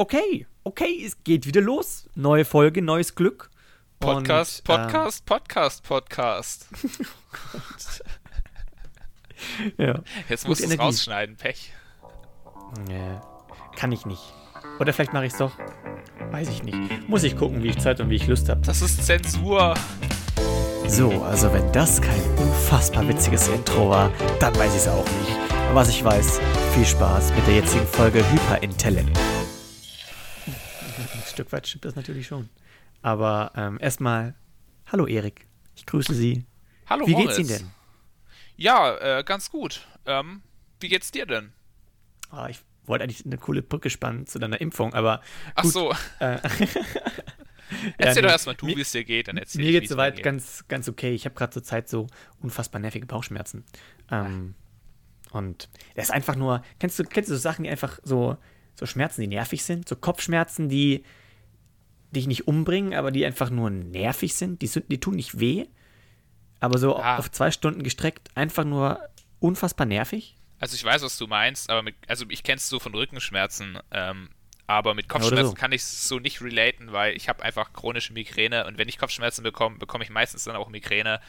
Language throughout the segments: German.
okay, okay, es geht wieder los. Neue Folge, neues Glück. Podcast, Und, Podcast, ähm, Podcast, Podcast. ja. Jetzt musst du es rausschneiden, Pech. Nee, kann ich nicht. Oder vielleicht mache ich es doch. Weiß ich nicht. Muss ich gucken, wie ich Zeit und wie ich Lust habe. Das ist Zensur. So, also wenn das kein unfassbar witziges Intro war, dann weiß ich es auch nicht. Was ich weiß, viel Spaß mit der jetzigen Folge Hyperintellekt. Stück weit stimmt das natürlich schon. Aber ähm, erstmal, hallo Erik, ich grüße Sie. Hallo Wie Moritz. geht's Ihnen denn? Ja, äh, ganz gut. Ähm, wie geht's dir denn? Oh, ich wollte eigentlich eine coole Brücke spannen zu deiner Impfung, aber. Gut. Ach so. Äh, Erzähl ja, doch erstmal du, wie es dir geht, dann erzähl Mir geht es soweit ganz, ganz okay. Ich habe gerade zur Zeit so unfassbar nervige Bauchschmerzen. Ähm, und das ist einfach nur, kennst du, kennst du so Sachen, die einfach so, so Schmerzen, die nervig sind? So Kopfschmerzen, die dich nicht umbringen, aber die einfach nur nervig sind. Die, sind, die tun nicht weh, aber so ah. auf zwei Stunden gestreckt einfach nur unfassbar nervig. Also ich weiß, was du meinst, aber mit, also ich kenn's so von Rückenschmerzen, ähm, aber mit Kopfschmerzen so. kann ich es so nicht relaten, weil ich habe einfach chronische Migräne und wenn ich Kopfschmerzen bekomme, bekomme ich meistens dann auch Migräne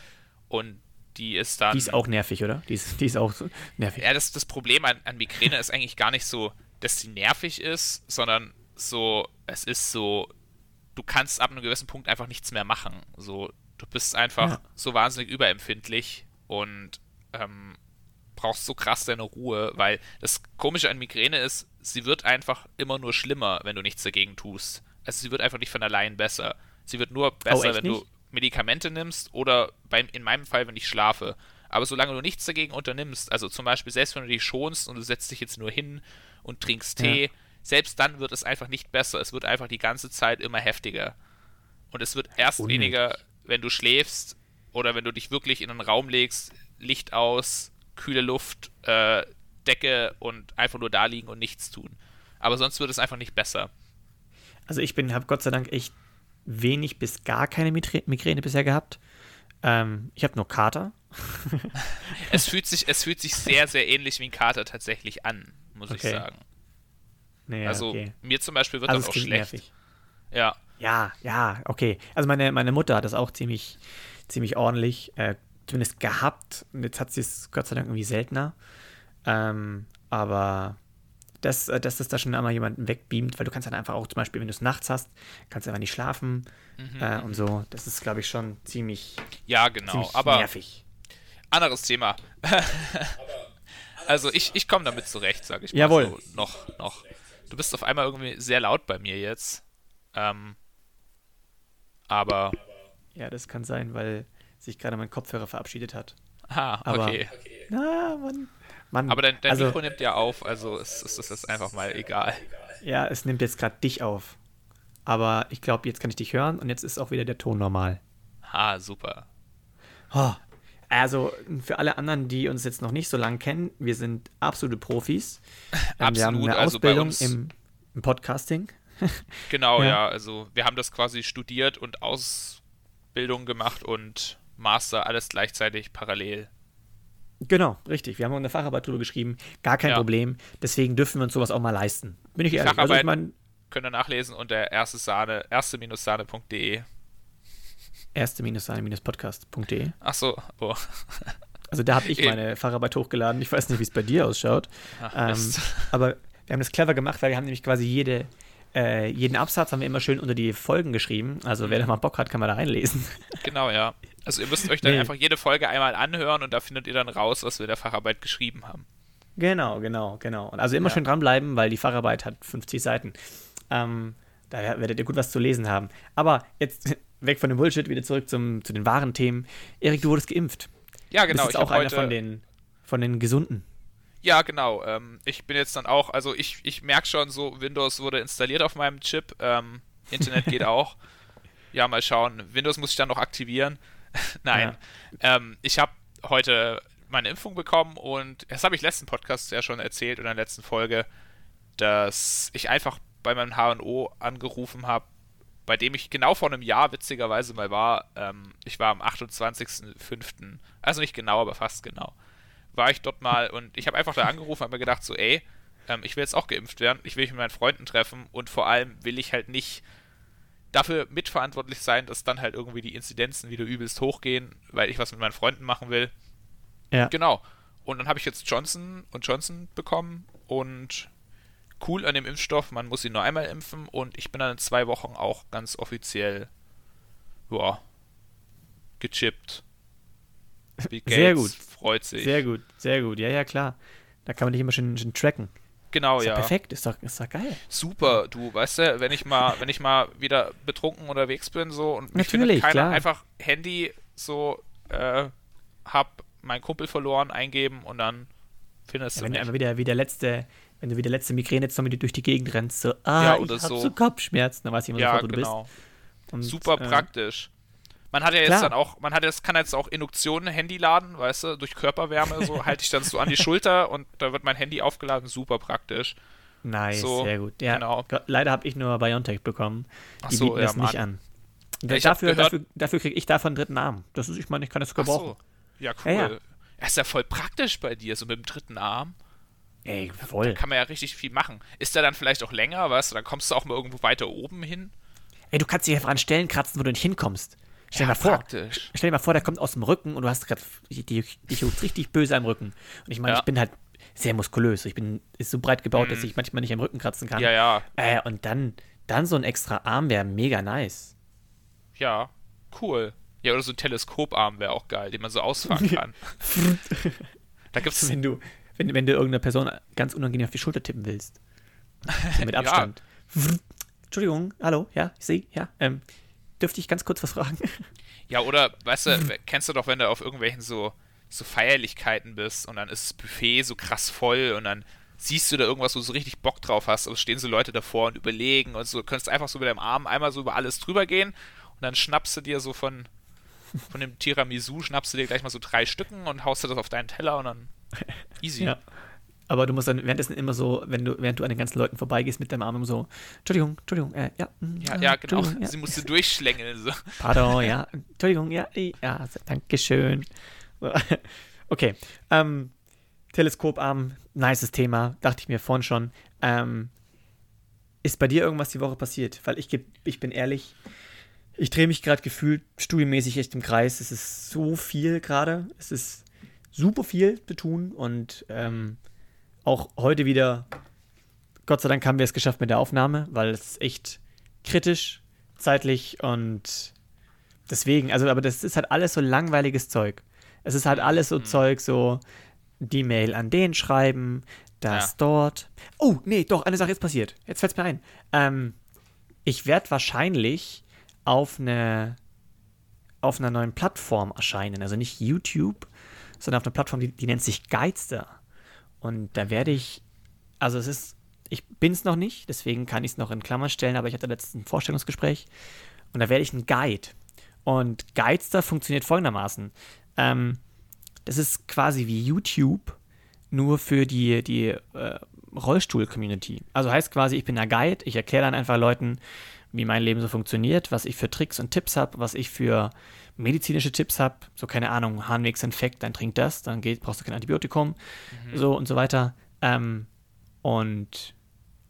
und die ist dann. Die ist auch nervig, oder? Die ist, die ist auch so nervig. Ja, das, das Problem an, an Migräne ist eigentlich gar nicht so, dass sie nervig ist, sondern so, es ist so, du kannst ab einem gewissen Punkt einfach nichts mehr machen. So, du bist einfach ja. so wahnsinnig überempfindlich und ähm, brauchst so krass deine Ruhe, weil das Komische an Migräne ist, sie wird einfach immer nur schlimmer, wenn du nichts dagegen tust. Also sie wird einfach nicht von allein besser. Sie wird nur besser, oh, wenn nicht? du Medikamente nimmst oder beim, in meinem Fall, wenn ich schlafe. Aber solange du nichts dagegen unternimmst, also zum Beispiel selbst wenn du dich schonst und du setzt dich jetzt nur hin und trinkst Tee, ja. Selbst dann wird es einfach nicht besser. Es wird einfach die ganze Zeit immer heftiger. Und es wird erst Unnötig. weniger, wenn du schläfst oder wenn du dich wirklich in einen Raum legst, Licht aus, kühle Luft, äh, Decke und einfach nur da liegen und nichts tun. Aber sonst wird es einfach nicht besser. Also ich bin, habe Gott sei Dank echt wenig bis gar keine Migräne bisher gehabt. Ähm, ich habe nur Kater. es, fühlt sich, es fühlt sich sehr, sehr ähnlich wie ein Kater tatsächlich an, muss okay. ich sagen. Naja, also okay. mir zum Beispiel wird also das auch schlecht. Nervig. Ja. Ja, ja, okay. Also meine, meine Mutter hat das auch ziemlich, ziemlich ordentlich. Äh, zumindest gehabt. Und jetzt hat sie es Gott sei Dank irgendwie seltener. Ähm, aber dass, äh, dass das da schon einmal jemanden wegbeamt, weil du kannst dann einfach auch zum Beispiel, wenn du es nachts hast, kannst du einfach nicht schlafen mhm. äh, und mhm. so. Das ist, glaube ich, schon ziemlich, ja, genau. Ziemlich aber nervig. Anderes Thema. also ich, ich komme damit zurecht, sage ich mal Jawohl. so. Noch, noch. Du bist auf einmal irgendwie sehr laut bei mir jetzt. Ähm, aber. Ja, das kann sein, weil sich gerade mein Kopfhörer verabschiedet hat. Ah, Aber, okay. Na, man, man, Aber dein, dein also, Mikro nimmt ja auf, also ist, ist, das einfach mal egal. Ja, es nimmt jetzt gerade dich auf. Aber ich glaube, jetzt kann ich dich hören und jetzt ist auch wieder der Ton normal. Ah, super. Oh, also für alle anderen, die uns jetzt noch nicht so lange kennen, wir sind absolute Profis. Absolut, wir haben eine also Ausbildung im, im, Podcasting. Genau, ja. ja. Also wir haben das quasi studiert und Ausbildung gemacht und Master, alles gleichzeitig parallel. Genau, richtig. Wir haben eine Facharbeit drüber geschrieben. Gar kein ja. Problem. Deswegen dürfen wir uns sowas auch mal leisten. Bin ich ehrlich. Also ich mein, könnt ihr nachlesen unter erste Sahne, erste-sahne.de. Erste-sahne-podcast.de. Ach so, oh. Also da habe ich meine Facharbeit hochgeladen. Ich weiß nicht, wie es bei dir ausschaut. Ach, ähm, aber wir haben das clever gemacht, weil wir haben nämlich quasi jede, äh, jeden Absatz haben wir immer schön unter die Folgen geschrieben. Also wer da mal Bock hat, kann man da reinlesen. Genau, ja. Also ihr müsst euch dann nee. einfach jede Folge einmal anhören und da findet ihr dann raus, was wir der Facharbeit geschrieben haben. Genau, genau, genau. Und also immer ja. schön dranbleiben, weil die Facharbeit hat 50 Seiten. Ähm, da werdet ihr gut was zu lesen haben. Aber jetzt weg von dem Bullshit, wieder zurück zum, zu den wahren Themen. Erik, du wurdest geimpft. Ja, genau. Du bist auch einer von den, von den Gesunden. Ja, genau. Ähm, ich bin jetzt dann auch, also ich, ich merke schon so, Windows wurde installiert auf meinem Chip. Ähm, Internet geht auch. Ja, mal schauen. Windows muss ich dann noch aktivieren. Nein. Ja. Ähm, ich habe heute meine Impfung bekommen und das habe ich letzten Podcast ja schon erzählt oder in der letzten Folge, dass ich einfach bei meinem HNO angerufen habe, bei dem ich genau vor einem Jahr witzigerweise mal war. Ähm, ich war am 28.05., also nicht genau, aber fast genau, war ich dort mal und ich habe einfach da angerufen und habe mir gedacht, so, ey, ähm, ich will jetzt auch geimpft werden, ich will mich mit meinen Freunden treffen und vor allem will ich halt nicht dafür mitverantwortlich sein, dass dann halt irgendwie die Inzidenzen wieder übelst hochgehen, weil ich was mit meinen Freunden machen will. Ja. Genau. Und dann habe ich jetzt Johnson und Johnson bekommen und cool an dem Impfstoff, man muss ihn nur einmal impfen und ich bin dann in zwei Wochen auch ganz offiziell, ja, gechippt. Bill Sehr gut. Freut sich. Sehr gut, sehr gut. Ja, ja, klar. Da kann man dich immer schön, schön tracken. Genau, ist ja. Perfekt, ist doch, ist doch geil. Super, du, weißt du, wenn ich mal, wenn ich mal wieder betrunken unterwegs bin so und mich Natürlich, keiner klar. einfach Handy so äh, hab mein Kumpel verloren eingeben und dann findest ja, du wenn mich. du wieder, wieder letzte, wenn du wieder letzte Migräne jetzt nochmal durch die Gegend rennst, so, ah, Ja, ich hab so. so Kopfschmerzen, dann weiß ich immer ja, sofort, wo genau. du bist. Und, Super äh, praktisch. Man hat ja jetzt Klar. dann auch, man hat jetzt, kann jetzt auch Induktion Handy laden, weißt du, durch Körperwärme, so halte ich dann so an die Schulter und da wird mein Handy aufgeladen, super praktisch. Nice, So, sehr gut. Ja, genau. Leider habe ich nur BioNTech bekommen. Ach Die so, bieten ja, das nicht Mann. an. Ja, dafür, dafür, dafür kriege ich davon einen dritten Arm. Das ist, ich meine, ich kann das sogar brauchen. so. Ja, cool. Ja. ist ja voll praktisch bei dir, so mit dem dritten Arm. Ey, voll. Kann man ja richtig viel machen. Ist der dann vielleicht auch länger, weißt du? Dann kommst du auch mal irgendwo weiter oben hin. Ey, du kannst dich einfach an Stellen kratzen, wo du nicht hinkommst. Stell dir Ja, mal vor. praktisch. Stell dir mal vor, der kommt aus dem Rücken und du hast gerade dich, juckt richtig böse am Rücken. Und ich meine, Ja. ich bin halt sehr muskulös. Ich bin ist so breit gebaut, dass ich manchmal nicht am Rücken kratzen kann. Mhm. Ja, ja, Äh, und dann, dann so ein extra Arm wäre mega nice. ja. Cool. Ja, oder so ein Teleskoparm wäre auch geil, den man so ausfahren kann. da gibt's Wenn du, wenn, wenn du irgendeiner Person ganz unangenehm auf die Schulter tippen willst. So mit Ja. Abstand. Entschuldigung, hallo, ja, ich sehe, ja. Ähm, dürfte ich ganz kurz was fragen? Ja, oder, weißt du, kennst du doch, wenn du auf irgendwelchen so, so Feierlichkeiten bist und dann ist das Buffet so krass voll und dann siehst du da irgendwas, wo du so richtig Bock drauf hast, aber stehen so Leute davor und überlegen und so, du könntest einfach so mit deinem Arm einmal so über alles drüber gehen und dann schnappst du dir so von, von dem Tiramisu, schnappst du dir gleich mal so drei Stücken und haust du das auf deinen Teller und dann easy. Ja. Aber du musst dann währenddessen immer so, wenn du, während du an den ganzen Leuten vorbeigehst mit deinem Arm so, Entschuldigung, Entschuldigung, äh, ja, mm, Ja, ja, genau. Ja, Sie musste durchschlängeln. So. Pardon, ja, Entschuldigung, ja, ja, danke schön. So. Okay, ähm, Teleskoparm, nices Thema, dachte ich mir vorhin schon. Ähm, ist bei dir irgendwas die Woche passiert? Weil ich, geb- ich bin ehrlich, ich drehe mich gerade gefühlt studienmäßig echt im Kreis. Es ist so viel gerade. Es ist super viel zu tun und ähm, auch heute wieder, Gott sei Dank haben wir es geschafft mit der Aufnahme, weil es ist echt kritisch, zeitlich und deswegen, also, aber das ist halt alles so langweiliges Zeug. Es ist halt alles so Zeug, so die Mail an den schreiben, das Ja. dort. Oh, nee, doch, eine Sache ist passiert. Jetzt fällt es mir ein. Ähm, ich werde wahrscheinlich auf eine auf einer neuen Plattform erscheinen. Also nicht YouTube, sondern auf einer Plattform, die, die nennt sich Guidester. Und da werde ich, also es ist, ich bin es noch nicht, deswegen kann ich es noch in Klammern stellen, aber ich hatte letztens ein Vorstellungsgespräch und da werde ich ein Guide. Und Guidester funktioniert folgendermaßen. Ähm, das ist quasi wie YouTube, nur für die, die äh, Rollstuhl-Community. Also heißt quasi, ich bin der Guide, ich erkläre dann einfach Leuten, wie mein Leben so funktioniert, was ich für Tricks und Tipps habe, was ich für medizinische Tipps habe, so keine Ahnung, Harnwegsinfekt, dann trink das, dann geht, brauchst du kein Antibiotikum, so und so weiter. Ähm, und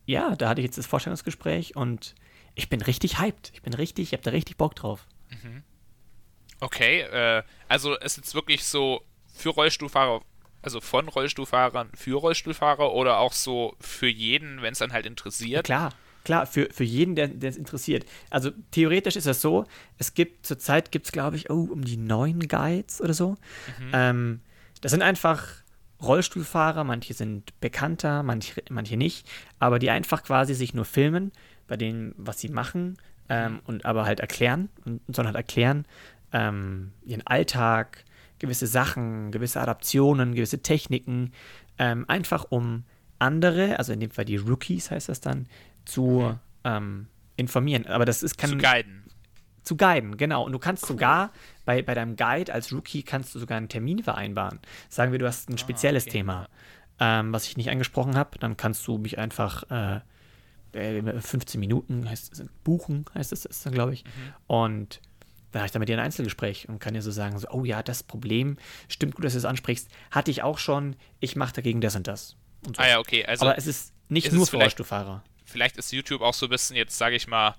ja, da hatte ich jetzt das Vorstellungsgespräch und ich bin richtig hyped. Ich bin richtig, ich habe da richtig Bock drauf. Okay, äh, also ist jetzt wirklich so für Rollstuhlfahrer, also von Rollstuhlfahrern für Rollstuhlfahrer oder auch so für jeden, wenn es dann halt interessiert? Klar, klar, für, für jeden, der es interessiert. Also theoretisch ist das so, es gibt zurzeit gibt es, glaube ich, oh, um die neun Guides oder so. Ähm, das sind einfach Rollstuhlfahrer, manche sind bekannter, manche, manche nicht, aber die einfach quasi sich nur filmen bei dem, was sie machen ähm, und aber halt erklären, und, sondern halt erklären ähm, ihren Alltag, gewisse Sachen, gewisse Adaptionen, gewisse Techniken, ähm, einfach um andere, also in dem Fall die Rookies heißt das dann, zu ähm, informieren. Aber das ist kann Zu guiden. zu guiden, genau. Und du kannst sogar bei, bei deinem Guide als Rookie kannst du sogar einen Termin vereinbaren. Sagen wir, du hast ein spezielles Ah, okay. Thema, ähm, was ich nicht angesprochen habe, dann kannst du mich einfach äh, äh, 15 Minuten heißt es, buchen, heißt es, ist dann, glaube ich. Mhm. Und da habe ich dann mit dir ein Einzelgespräch und kann dir so sagen, so, oh ja, das Problem, stimmt gut, dass du es ansprichst, hatte ich auch schon, ich mache dagegen das und das. und so. Ah ja, okay. Also Aber es ist nicht ist nur für Rollstuhlfahrer. Vielleicht ist YouTube auch so ein bisschen jetzt, sage ich mal,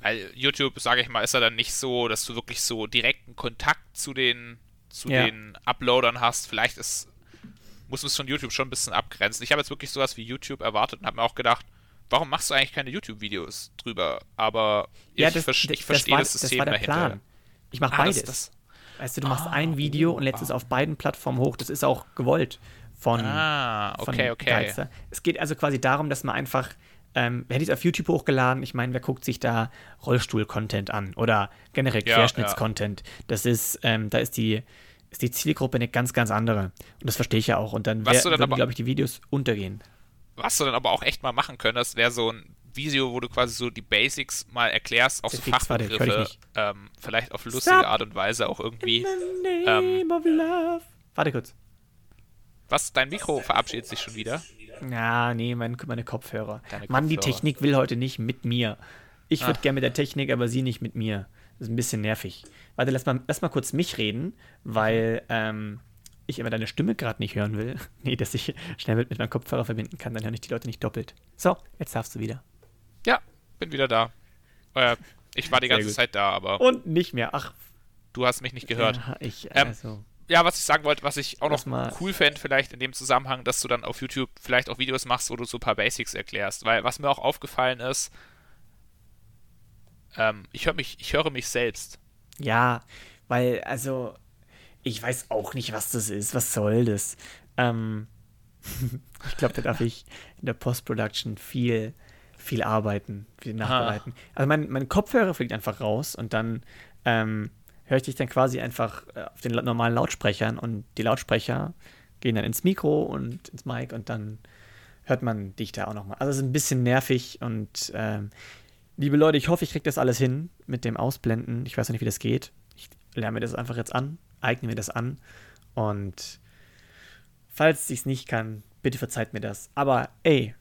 weil YouTube, sage ich mal, ist ja dann nicht so, dass du wirklich so direkten Kontakt zu den zu Ja. den Uploadern hast. Vielleicht ist muss man es von YouTube schon ein bisschen abgrenzen. Ich habe jetzt wirklich sowas wie YouTube erwartet und habe mir auch gedacht, warum machst du eigentlich keine YouTube-Videos drüber? Aber ich, vers- ich verstehe war, das System war der dahinter. Plan. Ich mache Ah, das- beides. das- weißt du, du machst Ah, ein Video und lädst es auf beiden Plattformen hoch. Das ist auch gewollt von, Ah, von okay, okay. Geister. Es geht also quasi darum, dass man einfach, ähm, wer hätte es auf YouTube hochgeladen? Ich meine, wer guckt sich da Rollstuhl-Content an oder generell Ja, Querschnitts-Content? Das ist, ähm, da ist die, ist die Zielgruppe eine ganz, ganz andere. Und das verstehe ich ja auch. Und dann wär, würden, glaube ich, die Videos untergehen. Was du dann aber auch echt mal machen könntest, wäre so ein Video, wo du quasi so die Basics mal erklärst, auch so ich Fachbegriffe, ähm, vielleicht auf lustige Stop. Art und Weise auch irgendwie. In the name of love. Warte kurz. Was, dein Mikro verabschiedet sich schon wieder? Ja, nee, mein, meine Kopfhörer. Deine Mann, die. Technik will heute nicht mit mir. Ich würde Ach. gerne mit der Technik, aber sie nicht mit mir. Das ist ein bisschen nervig. Warte, lass mal, lass mal kurz mich reden, weil ähm, ich immer deine Stimme gerade nicht hören will. nee, dass ich schnell mit, mit meinem Kopfhörer verbinden kann, dann hören ich die Leute nicht doppelt. So, jetzt darfst du wieder. Ja, bin wieder da. Äh, ich war die Sehr ganze gut. Zeit da, aber Und nicht mehr. Ach, du hast mich nicht gehört. Ja, ich, Ähm, also. Ja, was ich sagen wollte, was ich auch noch mal- cool fände, vielleicht in dem Zusammenhang, dass du dann auf YouTube vielleicht auch Videos machst, wo du so ein paar Basics erklärst. Weil was mir auch aufgefallen ist, ähm, ich höre mich, ich höre mich selbst. Ja, weil, also, ich weiß auch nicht, was das ist. Was soll das? Ähm, ich glaube, da darf ich in der Post-Production viel, viel arbeiten, viel nachbereiten. Also, mein, mein Kopfhörer fliegt einfach raus und dann ähm, höre ich dich dann quasi einfach äh, auf den normalen Lautsprechern und die Lautsprecher gehen dann ins Mikro und ins Mic und dann hört man dich da auch nochmal. Also, es ist ein bisschen nervig und ähm, liebe Leute, ich hoffe, ich kriege das alles hin mit dem Ausblenden. Ich weiß noch nicht, wie das geht. Ich lerne mir das einfach jetzt an, eigne mir das an und falls ich es nicht kann, bitte verzeiht mir das. Aber ey,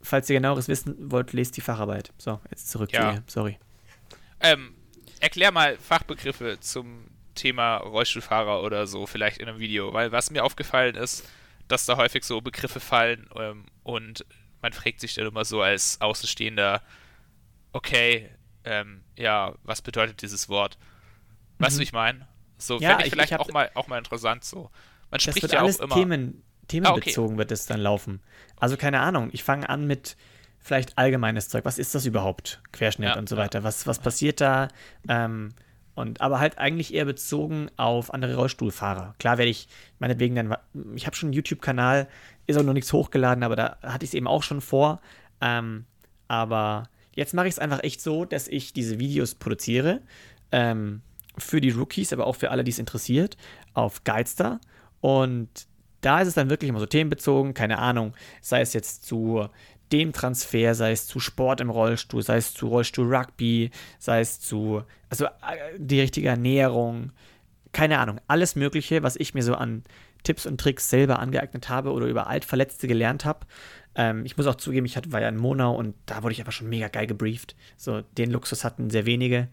falls ihr genaueres wissen wollt, lest die Facharbeit. So, jetzt zurück Ja. zu ihr. Sorry. Ähm, erklär mal Fachbegriffe zum Thema Rollstuhlfahrer oder so, vielleicht in einem Video. Weil was mir aufgefallen ist, dass da häufig so Begriffe fallen ähm, und man fragt sich dann immer so als Außenstehender, okay, ähm, ja, was bedeutet dieses Wort? Weißt du, Mhm. wie ich meine? So, Ja, fände ich ich- vielleicht ich auch, mal, auch mal interessant so. Man spricht wird ja alles auch immer. Themen, themenbezogen Ah, wird es dann laufen. Also keine Ahnung, ich fange an mit vielleicht allgemeines Zeug. Was ist das überhaupt? Querschnitt Ja, und so weiter. Was, was passiert da? Ähm, und aber halt eigentlich eher bezogen auf andere Rollstuhlfahrer. Klar werde ich meinetwegen dann, ich habe schon einen YouTube-Kanal, ist auch noch nichts hochgeladen, aber da hatte ich es eben auch schon vor. Ähm, aber jetzt mache ich es einfach echt so, dass ich diese Videos produziere. Ähm, für die Rookies, aber auch für alle, die es interessiert, auf Guidestar. Und da ist es dann wirklich immer so themenbezogen, keine Ahnung, sei es jetzt zu dem Transfer, sei es zu Sport im Rollstuhl, sei es zu Rollstuhl Rugby, sei es zu, also äh, die richtige Ernährung, keine Ahnung, alles Mögliche, was ich mir so an Tipps und Tricks selber angeeignet habe oder über Altverletzte gelernt habe. Ähm, ich muss auch zugeben, ich war ja in Monau und da wurde ich einfach schon mega geil gebrieft. So, den Luxus hatten sehr wenige.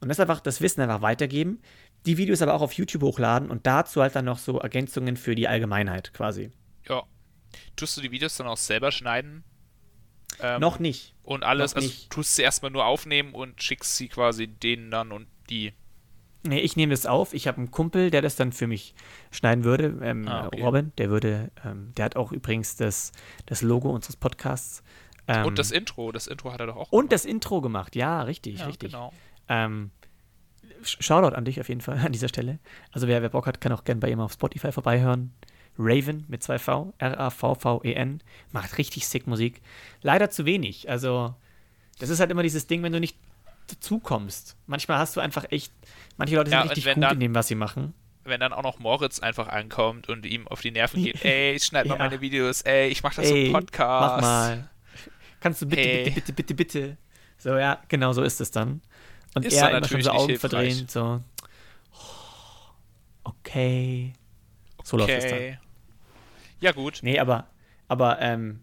Und das einfach, das Wissen einfach weitergeben. Die Videos aber auch auf YouTube hochladen und dazu halt dann noch so Ergänzungen für die Allgemeinheit quasi. Ja. Tust du die Videos dann auch selber schneiden? Ähm, noch nicht. Und alles, noch also nicht. tust sie erstmal nur aufnehmen und schickst sie quasi denen dann und die. Nee, ich nehme das auf. Ich habe einen Kumpel, der das dann für mich schneiden würde. Ähm, Ah, okay. Robin, der würde, ähm, der hat auch übrigens das, das Logo unseres Podcasts. Ähm, und das Intro, das Intro hat er doch auch und das Intro gemacht. Ja, richtig, ja, richtig. Genau. Ähm, Sh- Shoutout an dich auf jeden Fall an dieser Stelle. Also wer, wer Bock hat, kann auch gerne bei ihm auf Spotify vorbeihören. Raven mit 2V, R-A-V-V-E-N, E macht richtig sick Musik. Leider zu wenig. Also, das ist halt immer dieses Ding, wenn du nicht dazukommst. Manchmal hast du einfach echt, manche Leute sind Ja, richtig gut dann- in dem, was sie machen. Wenn dann auch noch Moritz einfach ankommt und ihm auf die Nerven geht, ey, ich schneide mal Ja. meine Videos, ey, ich mach das Ey, im Podcast. mach mal. Kannst du bitte, Hey. bitte, bitte, bitte, bitte. So, ja, genau so ist es dann. Und Ist er dann immer schon so Augen hilfreich. verdrehen, so. Okay. So läuft es dann. Ja, gut. Nee, aber, aber, ähm,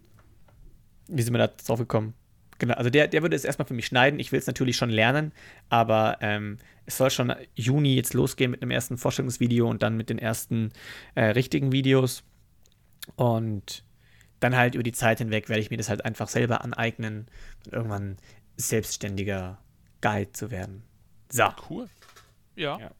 wie sind wir da drauf gekommen? Genau, also der, der würde es erstmal für mich schneiden. Ich will es natürlich schon lernen, aber ähm, es soll schon Juni jetzt losgehen mit einem ersten Vorstellungsvideo und dann mit den ersten äh, richtigen Videos. Und dann halt über die Zeit hinweg werde ich mir das halt einfach selber aneignen und irgendwann selbstständiger Guide zu werden. So. Cool. Ja. ja.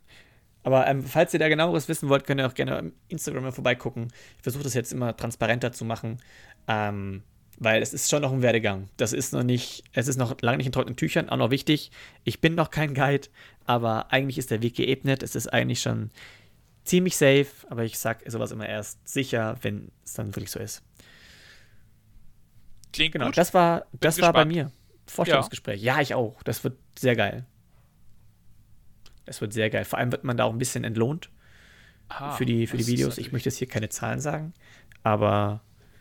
Aber ähm, falls ihr da genaueres wissen wollt, könnt ihr auch gerne im Instagram mal vorbeigucken. Ich versuche das jetzt immer transparenter zu machen, ähm, weil es ist schon noch ein Werdegang. Das ist noch nicht, es ist noch lange nicht in trockenen Tüchern, auch noch wichtig. Ich bin noch kein Guide, aber eigentlich ist der Weg geebnet. Es ist eigentlich schon ziemlich safe, aber ich sage sowas immer erst sicher, wenn es dann wirklich so ist. Klingt genau, gut. das war, das war bei mir. Vorstellungsgespräch. Ja. ja, ich auch. Das wird sehr geil. Das wird sehr geil. Vor allem wird man da auch ein bisschen entlohnt ah, für die, für die Videos. Ich möchte jetzt hier keine Zahlen sagen, aber.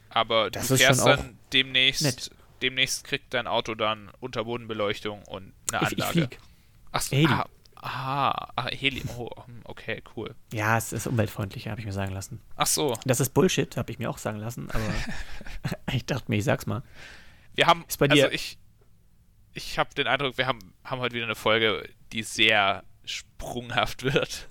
Aber das du fährst dann demnächst, nett. demnächst kriegt dein Auto dann Unterbodenbeleuchtung und eine Anlage. Ich, ich flieg. Achso, Heli. Ah, ah, ah, Heli. Oh, hm, okay, cool. Ja, es ist umweltfreundlicher, habe ich mir sagen lassen. Ach so. Das ist Bullshit, habe ich mir auch sagen lassen, aber ich dachte mir, ich sag's mal. Wir haben, ist bei dir, also ich, ich habe den Eindruck, wir haben, haben heute wieder eine Folge, die sehr sprunghaft wird.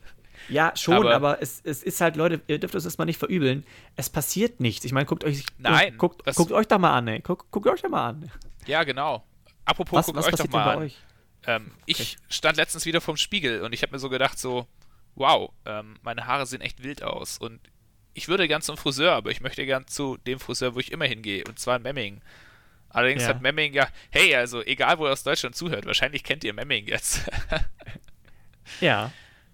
Ja, schon, aber, aber, es, es ist halt, Leute, ihr dürft es mal nicht verübeln. Es passiert nichts. Ich meine, guckt euch Nein, guckt, guckt euch da mal an, ey. Guckt, guckt euch da mal an. Ja, genau. Apropos, was, guckt was euch doch mal an. Ähm, okay. Ich stand letztens wieder vorm Spiegel und ich habe mir so gedacht, so, wow, ähm, meine Haare sehen echt wild aus. Und ich würde gern zum Friseur, aber ich möchte gern zu dem Friseur, wo ich immer hingehe, und zwar in Memming. Allerdings ja. hat Memming ja, hey, also egal, wo ihr aus Deutschland zuhört, wahrscheinlich kennt ihr Memming jetzt. ja.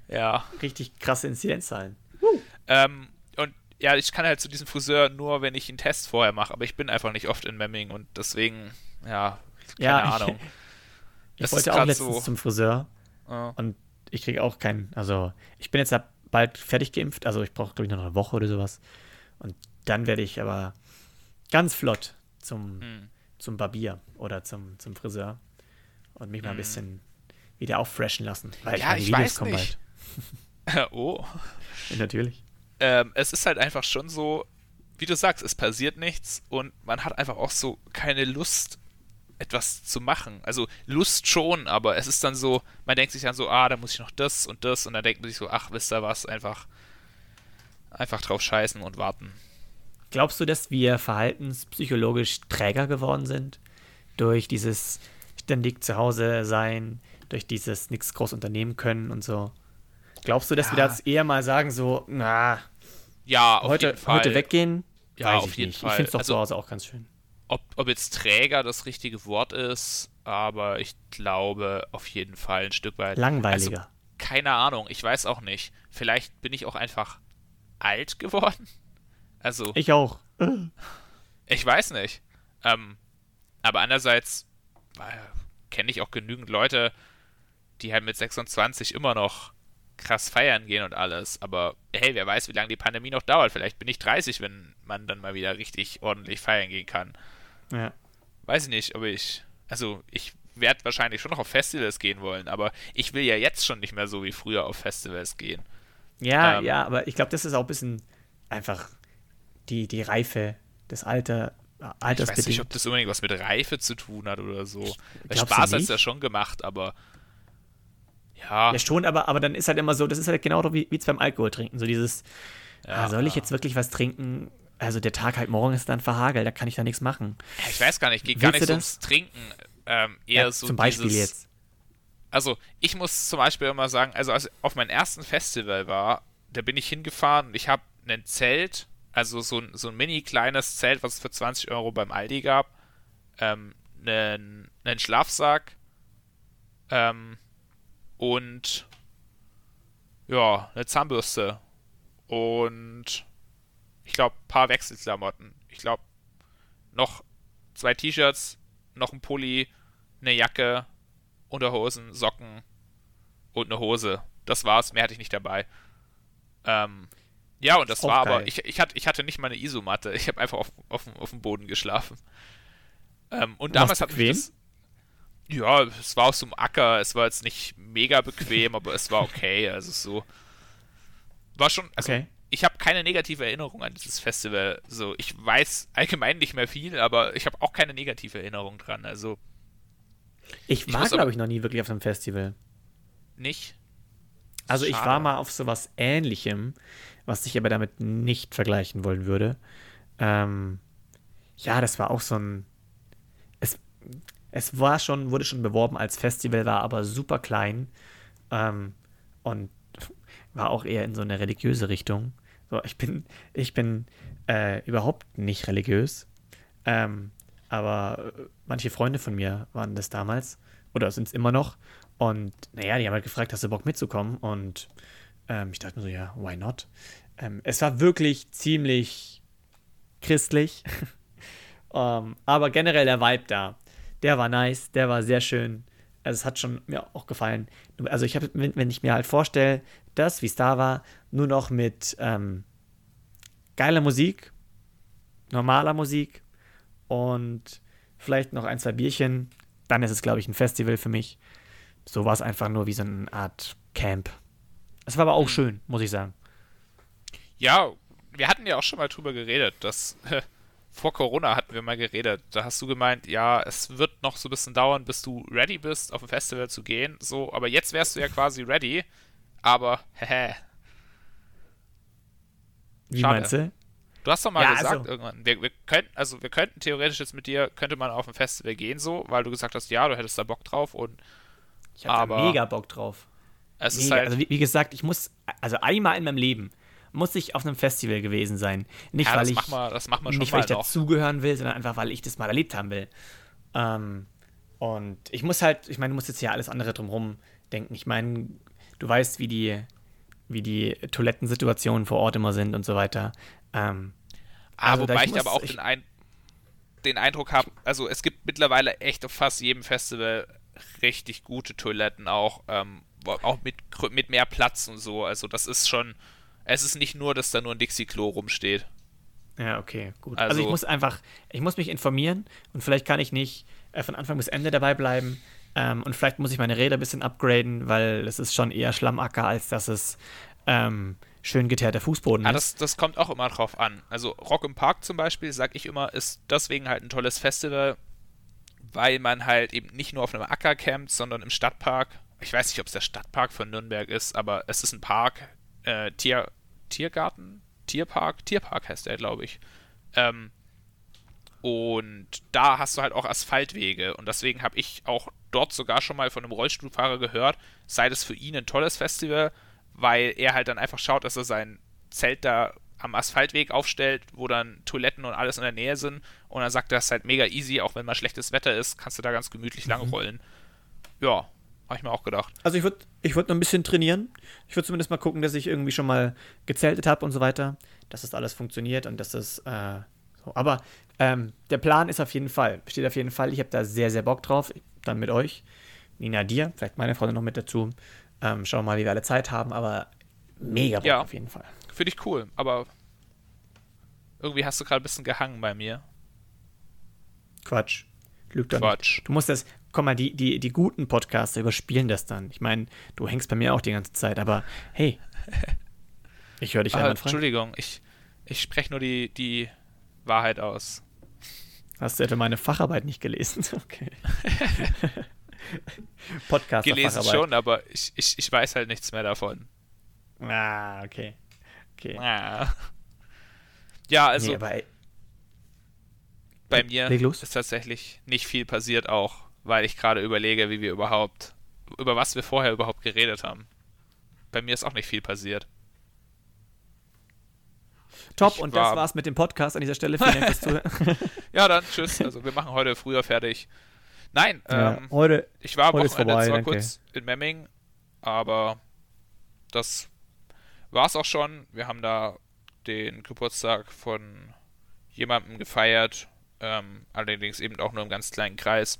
Ja. Richtig krasse Inzidenzzahlen. Uh. Ähm, und ja, ich kann halt zu diesem Friseur nur, wenn ich einen Test vorher mache, aber ich bin einfach nicht oft in Memming und deswegen, ja, keine ja, Ahnung. Ich, ich wollte auch letztens so, zum Friseur uh. und ich kriege auch keinen, also ich bin jetzt bald fertig geimpft, also ich brauche glaube ich noch eine Woche oder sowas und dann werde ich aber ganz flott zum, hm. zum Barbier oder zum, zum Friseur und mich mal ein hm. bisschen wieder auffreshen lassen, weil ja, ich, ich weiß nicht. oh. Ja, natürlich. Ähm, es ist halt einfach schon so, wie du sagst, es passiert nichts und man hat einfach auch so keine Lust, etwas zu machen. Also Lust schon, aber es ist dann so, man denkt sich dann so, ah, da muss ich noch das und das und dann denkt man sich so, ach, wisst ihr was, einfach, einfach drauf scheißen und warten. Glaubst du, dass wir verhaltenspsychologisch träger geworden sind durch dieses ständig zu Hause sein, durch dieses nichts groß unternehmen können und so? Glaubst du, dass ja. wir das eher mal sagen, so, na, ja, heute, heute weggehen? Ja, Weiß auf jeden nicht. Fall. Ich finde es doch also, zu Hause auch ganz schön. Ob, ob jetzt Träger das richtige Wort ist, aber ich glaube auf jeden Fall ein Stück weit. Langweiliger. Also, keine Ahnung, ich weiß auch nicht. Vielleicht bin ich auch einfach alt geworden. Also. Ich auch. Ich weiß nicht. Ähm, aber andererseits äh, kenne ich auch genügend Leute, die halt mit 26 immer noch krass feiern gehen und alles. Aber hey, wer weiß, wie lange die Pandemie noch dauert. Vielleicht bin ich 30, wenn man dann mal wieder richtig ordentlich feiern gehen kann. Ja. Weiß ich nicht, ob ich. Also, ich werde wahrscheinlich schon noch auf Festivals gehen wollen, aber ich will ja jetzt schon nicht mehr so wie früher auf Festivals gehen. Ja, ähm, ja, aber ich glaube, das ist auch ein bisschen einfach die, die Reife, das Alter, Altersbedingt. Ich weiß nicht, ob das unbedingt was mit Reife zu tun hat oder so. Spaß hat es ja schon gemacht, aber ja. Ja, schon, aber, aber dann ist halt immer so, das ist halt genau wie, wie beim Alkohol trinken. So dieses, ja, ah, soll ich jetzt wirklich was trinken? Also der Tag halt morgen ist dann verhagelt, da kann ich da nichts machen. Ich weiß gar nicht, geht gar nicht ums Trinken. Ähm, eher ja, so zum Beispiel dieses, jetzt. Also ich muss zum Beispiel immer sagen, also als ich auf meinem ersten Festival war, da bin ich hingefahren und ich habe ein Zelt, also so ein, so ein mini kleines Zelt, was es für 20 Euro beim Aldi gab, ähm, einen, einen Schlafsack, ähm, und ja, eine Zahnbürste und ich glaube, ein paar Wechselklamotten. Ich glaube, noch zwei T-Shirts, noch ein Pulli, eine Jacke, Unterhosen, Socken und eine Hose. Das war's, mehr hatte ich nicht dabei. Ähm, ja, und das, das war geil. aber, ich, ich, hatte, ich hatte nicht mal eine Isomatte. Ich habe einfach auf, auf, auf dem Boden geschlafen. Ähm, und damals hat mich das, ja, es war aus so einem Acker, es war jetzt nicht mega bequem, aber es war okay. Also so. War schon. Also okay. Ich habe keine negative Erinnerung an dieses Festival. So, ich weiß allgemein nicht mehr viel, aber ich habe auch keine negative Erinnerung dran. Also. Ich, ich war, glaube ich, noch nie wirklich auf einem Festival. Nicht? Also ich war mal auf sowas ähnlichem, was ich aber damit nicht vergleichen wollen würde. Ähm, ja, das war auch so ein. Es, es war schon, wurde schon beworben als Festival, war aber super klein ähm, und war auch eher in so eine religiöse Richtung. So, ich bin, ich bin äh, überhaupt nicht religiös. Ähm, aber manche Freunde von mir waren das damals oder sind es immer noch. Und naja, die haben halt gefragt, hast du Bock mitzukommen? Und ähm, ich dachte mir so, ja, why not? Ähm, es war wirklich ziemlich christlich. um, ähm, aber generell der Vibe da, der war nice, der war sehr schön. Also es hat schon mir auch gefallen. Also ich habe, wenn, ich mir halt vorstelle, das, wie es da war, nur noch mit ähm, geiler Musik, normaler Musik und vielleicht noch ein, zwei Bierchen, dann ist es, glaube ich, ein Festival für mich. So war es einfach nur wie so eine Art Camp. Es war aber auch mhm. schön, muss ich sagen. Ja, wir hatten ja auch schon mal drüber geredet, dass vor Corona hatten wir mal geredet. Da hast du gemeint, ja, es wird noch so ein bisschen dauern, bis du ready bist, auf ein Festival zu gehen. So, aber jetzt wärst du ja quasi ready. Aber, hehe. Wie meinst du? Du hast doch mal ja, gesagt also, irgendwann, wir, wir, könnten, also wir könnten theoretisch jetzt mit dir, könnte man auf ein Festival gehen so, weil du gesagt hast, ja, du hättest da Bock drauf und Ich habe da mega Bock drauf. Es mega. ist halt, also wie, wie, gesagt, ich muss, also einmal in meinem Leben muss ich auf einem Festival gewesen sein. Nicht, ja, weil ich, schon nicht, weil ich dazugehören will, sondern einfach, weil ich das mal erlebt haben will. Ähm, und ich muss halt, ich meine, du musst jetzt ja alles andere drumherum denken. Ich meine, du weißt, wie die, wie die Toilettensituationen vor Ort immer sind und so weiter. Ähm, also wobei ich, ich aber auch ich, den, Ein den Eindruck habe, also es gibt mittlerweile echt auf fast jedem Festival richtig gute Toiletten auch, ähm, auch mit, mit mehr Platz und so. Also das ist schon, es ist nicht nur, dass da nur ein Dixie-Klo rumsteht. Ja, okay, gut. Also, also, ich muss einfach, ich muss mich informieren und vielleicht kann ich nicht äh, von Anfang bis Ende dabei bleiben. Ähm, und vielleicht muss ich meine Räder ein bisschen upgraden, weil es ist schon eher Schlammacker, als dass es ähm, schön geteerter Fußboden ist. Ja, das, das kommt auch immer drauf an. Also Rock im Park zum Beispiel, sag ich immer, ist deswegen halt ein tolles Festival, weil man halt eben nicht nur auf einem Acker campt, sondern im Stadtpark. Ich weiß nicht, ob es der Stadtpark von Nürnberg ist, aber es ist ein Park, äh, Tier, Tiergarten, Tierpark, Tierpark heißt der, glaube ich. Ähm, und da hast du halt auch Asphaltwege. Und deswegen habe ich auch dort sogar schon mal von einem Rollstuhlfahrer gehört, sei das für ihn ein tolles Festival, weil er halt dann einfach schaut, dass er sein Zelt da am Asphaltweg aufstellt, wo dann Toiletten und alles in der Nähe sind. Und dann sagt er, das ist halt mega easy, auch wenn mal schlechtes Wetter ist, kannst du da ganz gemütlich mhm. lang rollen. Ja, habe ich mir auch gedacht. Also ich würde ich würd noch ein bisschen trainieren. Ich würde zumindest mal gucken, dass ich irgendwie schon mal gezeltet habe und so weiter, dass das alles funktioniert und dass das äh, so. Aber ähm, der Plan ist auf jeden Fall, besteht auf jeden Fall. Ich habe da sehr, sehr Bock drauf. Dann mit euch. Nina, dir, vielleicht meine Freundin noch mit dazu. Ähm, schauen wir mal, wie wir alle Zeit haben, aber mega Bock ja, auf jeden Fall. Finde ich cool, aber irgendwie hast du gerade ein bisschen gehangen bei mir. Quatsch. Lügt Quatsch. Nicht. Du musst das, komm mal, die, die, die guten Podcaster überspielen das dann. Ich meine, du hängst bei mir auch die ganze Zeit, aber hey, ich höre dich ah, Entschuldigung, ich, ich spreche nur die, die Wahrheit aus. Hast du etwa meine Facharbeit nicht gelesen? Okay. Podcast. Gelesen schon, aber ich, ich, ich weiß halt nichts mehr davon. Ah, okay. Okay. Ah. Ja, also. Nee, bei mir ist tatsächlich nicht viel passiert, auch weil ich gerade überlege, wie wir überhaupt, über was wir vorher überhaupt geredet haben. Bei mir ist auch nicht viel passiert. Top, ich und war, das war's mit dem Podcast an dieser Stelle. Vielen Dank fürs Zuhören. ja, dann tschüss. Also wir machen heute früher fertig. Nein, ja, ähm, heute, ich war am Wochenende vorbei, zwar danke. kurz in Memming, aber das war's auch schon. Wir haben da den Geburtstag von jemandem gefeiert, ähm, allerdings eben auch nur im ganz kleinen Kreis.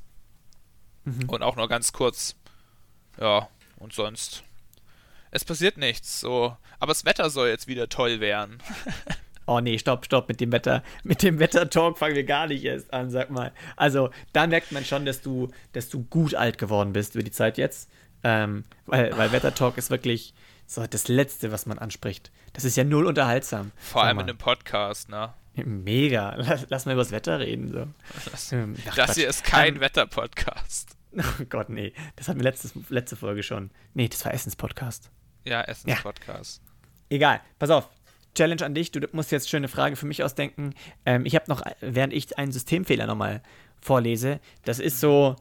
Mhm. Und auch nur ganz kurz. Ja, und sonst. Es passiert nichts, so. Aber das Wetter soll jetzt wieder toll werden. Oh nee, stopp, stopp, mit dem Wetter, mit dem Wetter-Talk fangen wir gar nicht erst an, sag mal. Also, da merkt man schon, dass du, dass du gut alt geworden bist über die Zeit jetzt. Ähm, weil, weil Wetter-Talk ist wirklich so das Letzte, was man anspricht. Das ist ja null unterhaltsam. Vor allem in einem Podcast, ne? Mega. Lass, lass mal über das Wetter reden. So. Das, ähm, Ach, das hier ist kein ähm, Wetter-Podcast. Oh Gott, nee. Das hatten wir letztes, letzte Folge schon. Nee, das war Essens-Podcast. Ja, Essens-Podcast. Ja. Egal, pass auf Challenge an dich. Du musst jetzt schöne Frage für mich ausdenken. Ähm, ich habe noch, während ich einen Systemfehler nochmal vorlese, das ist so,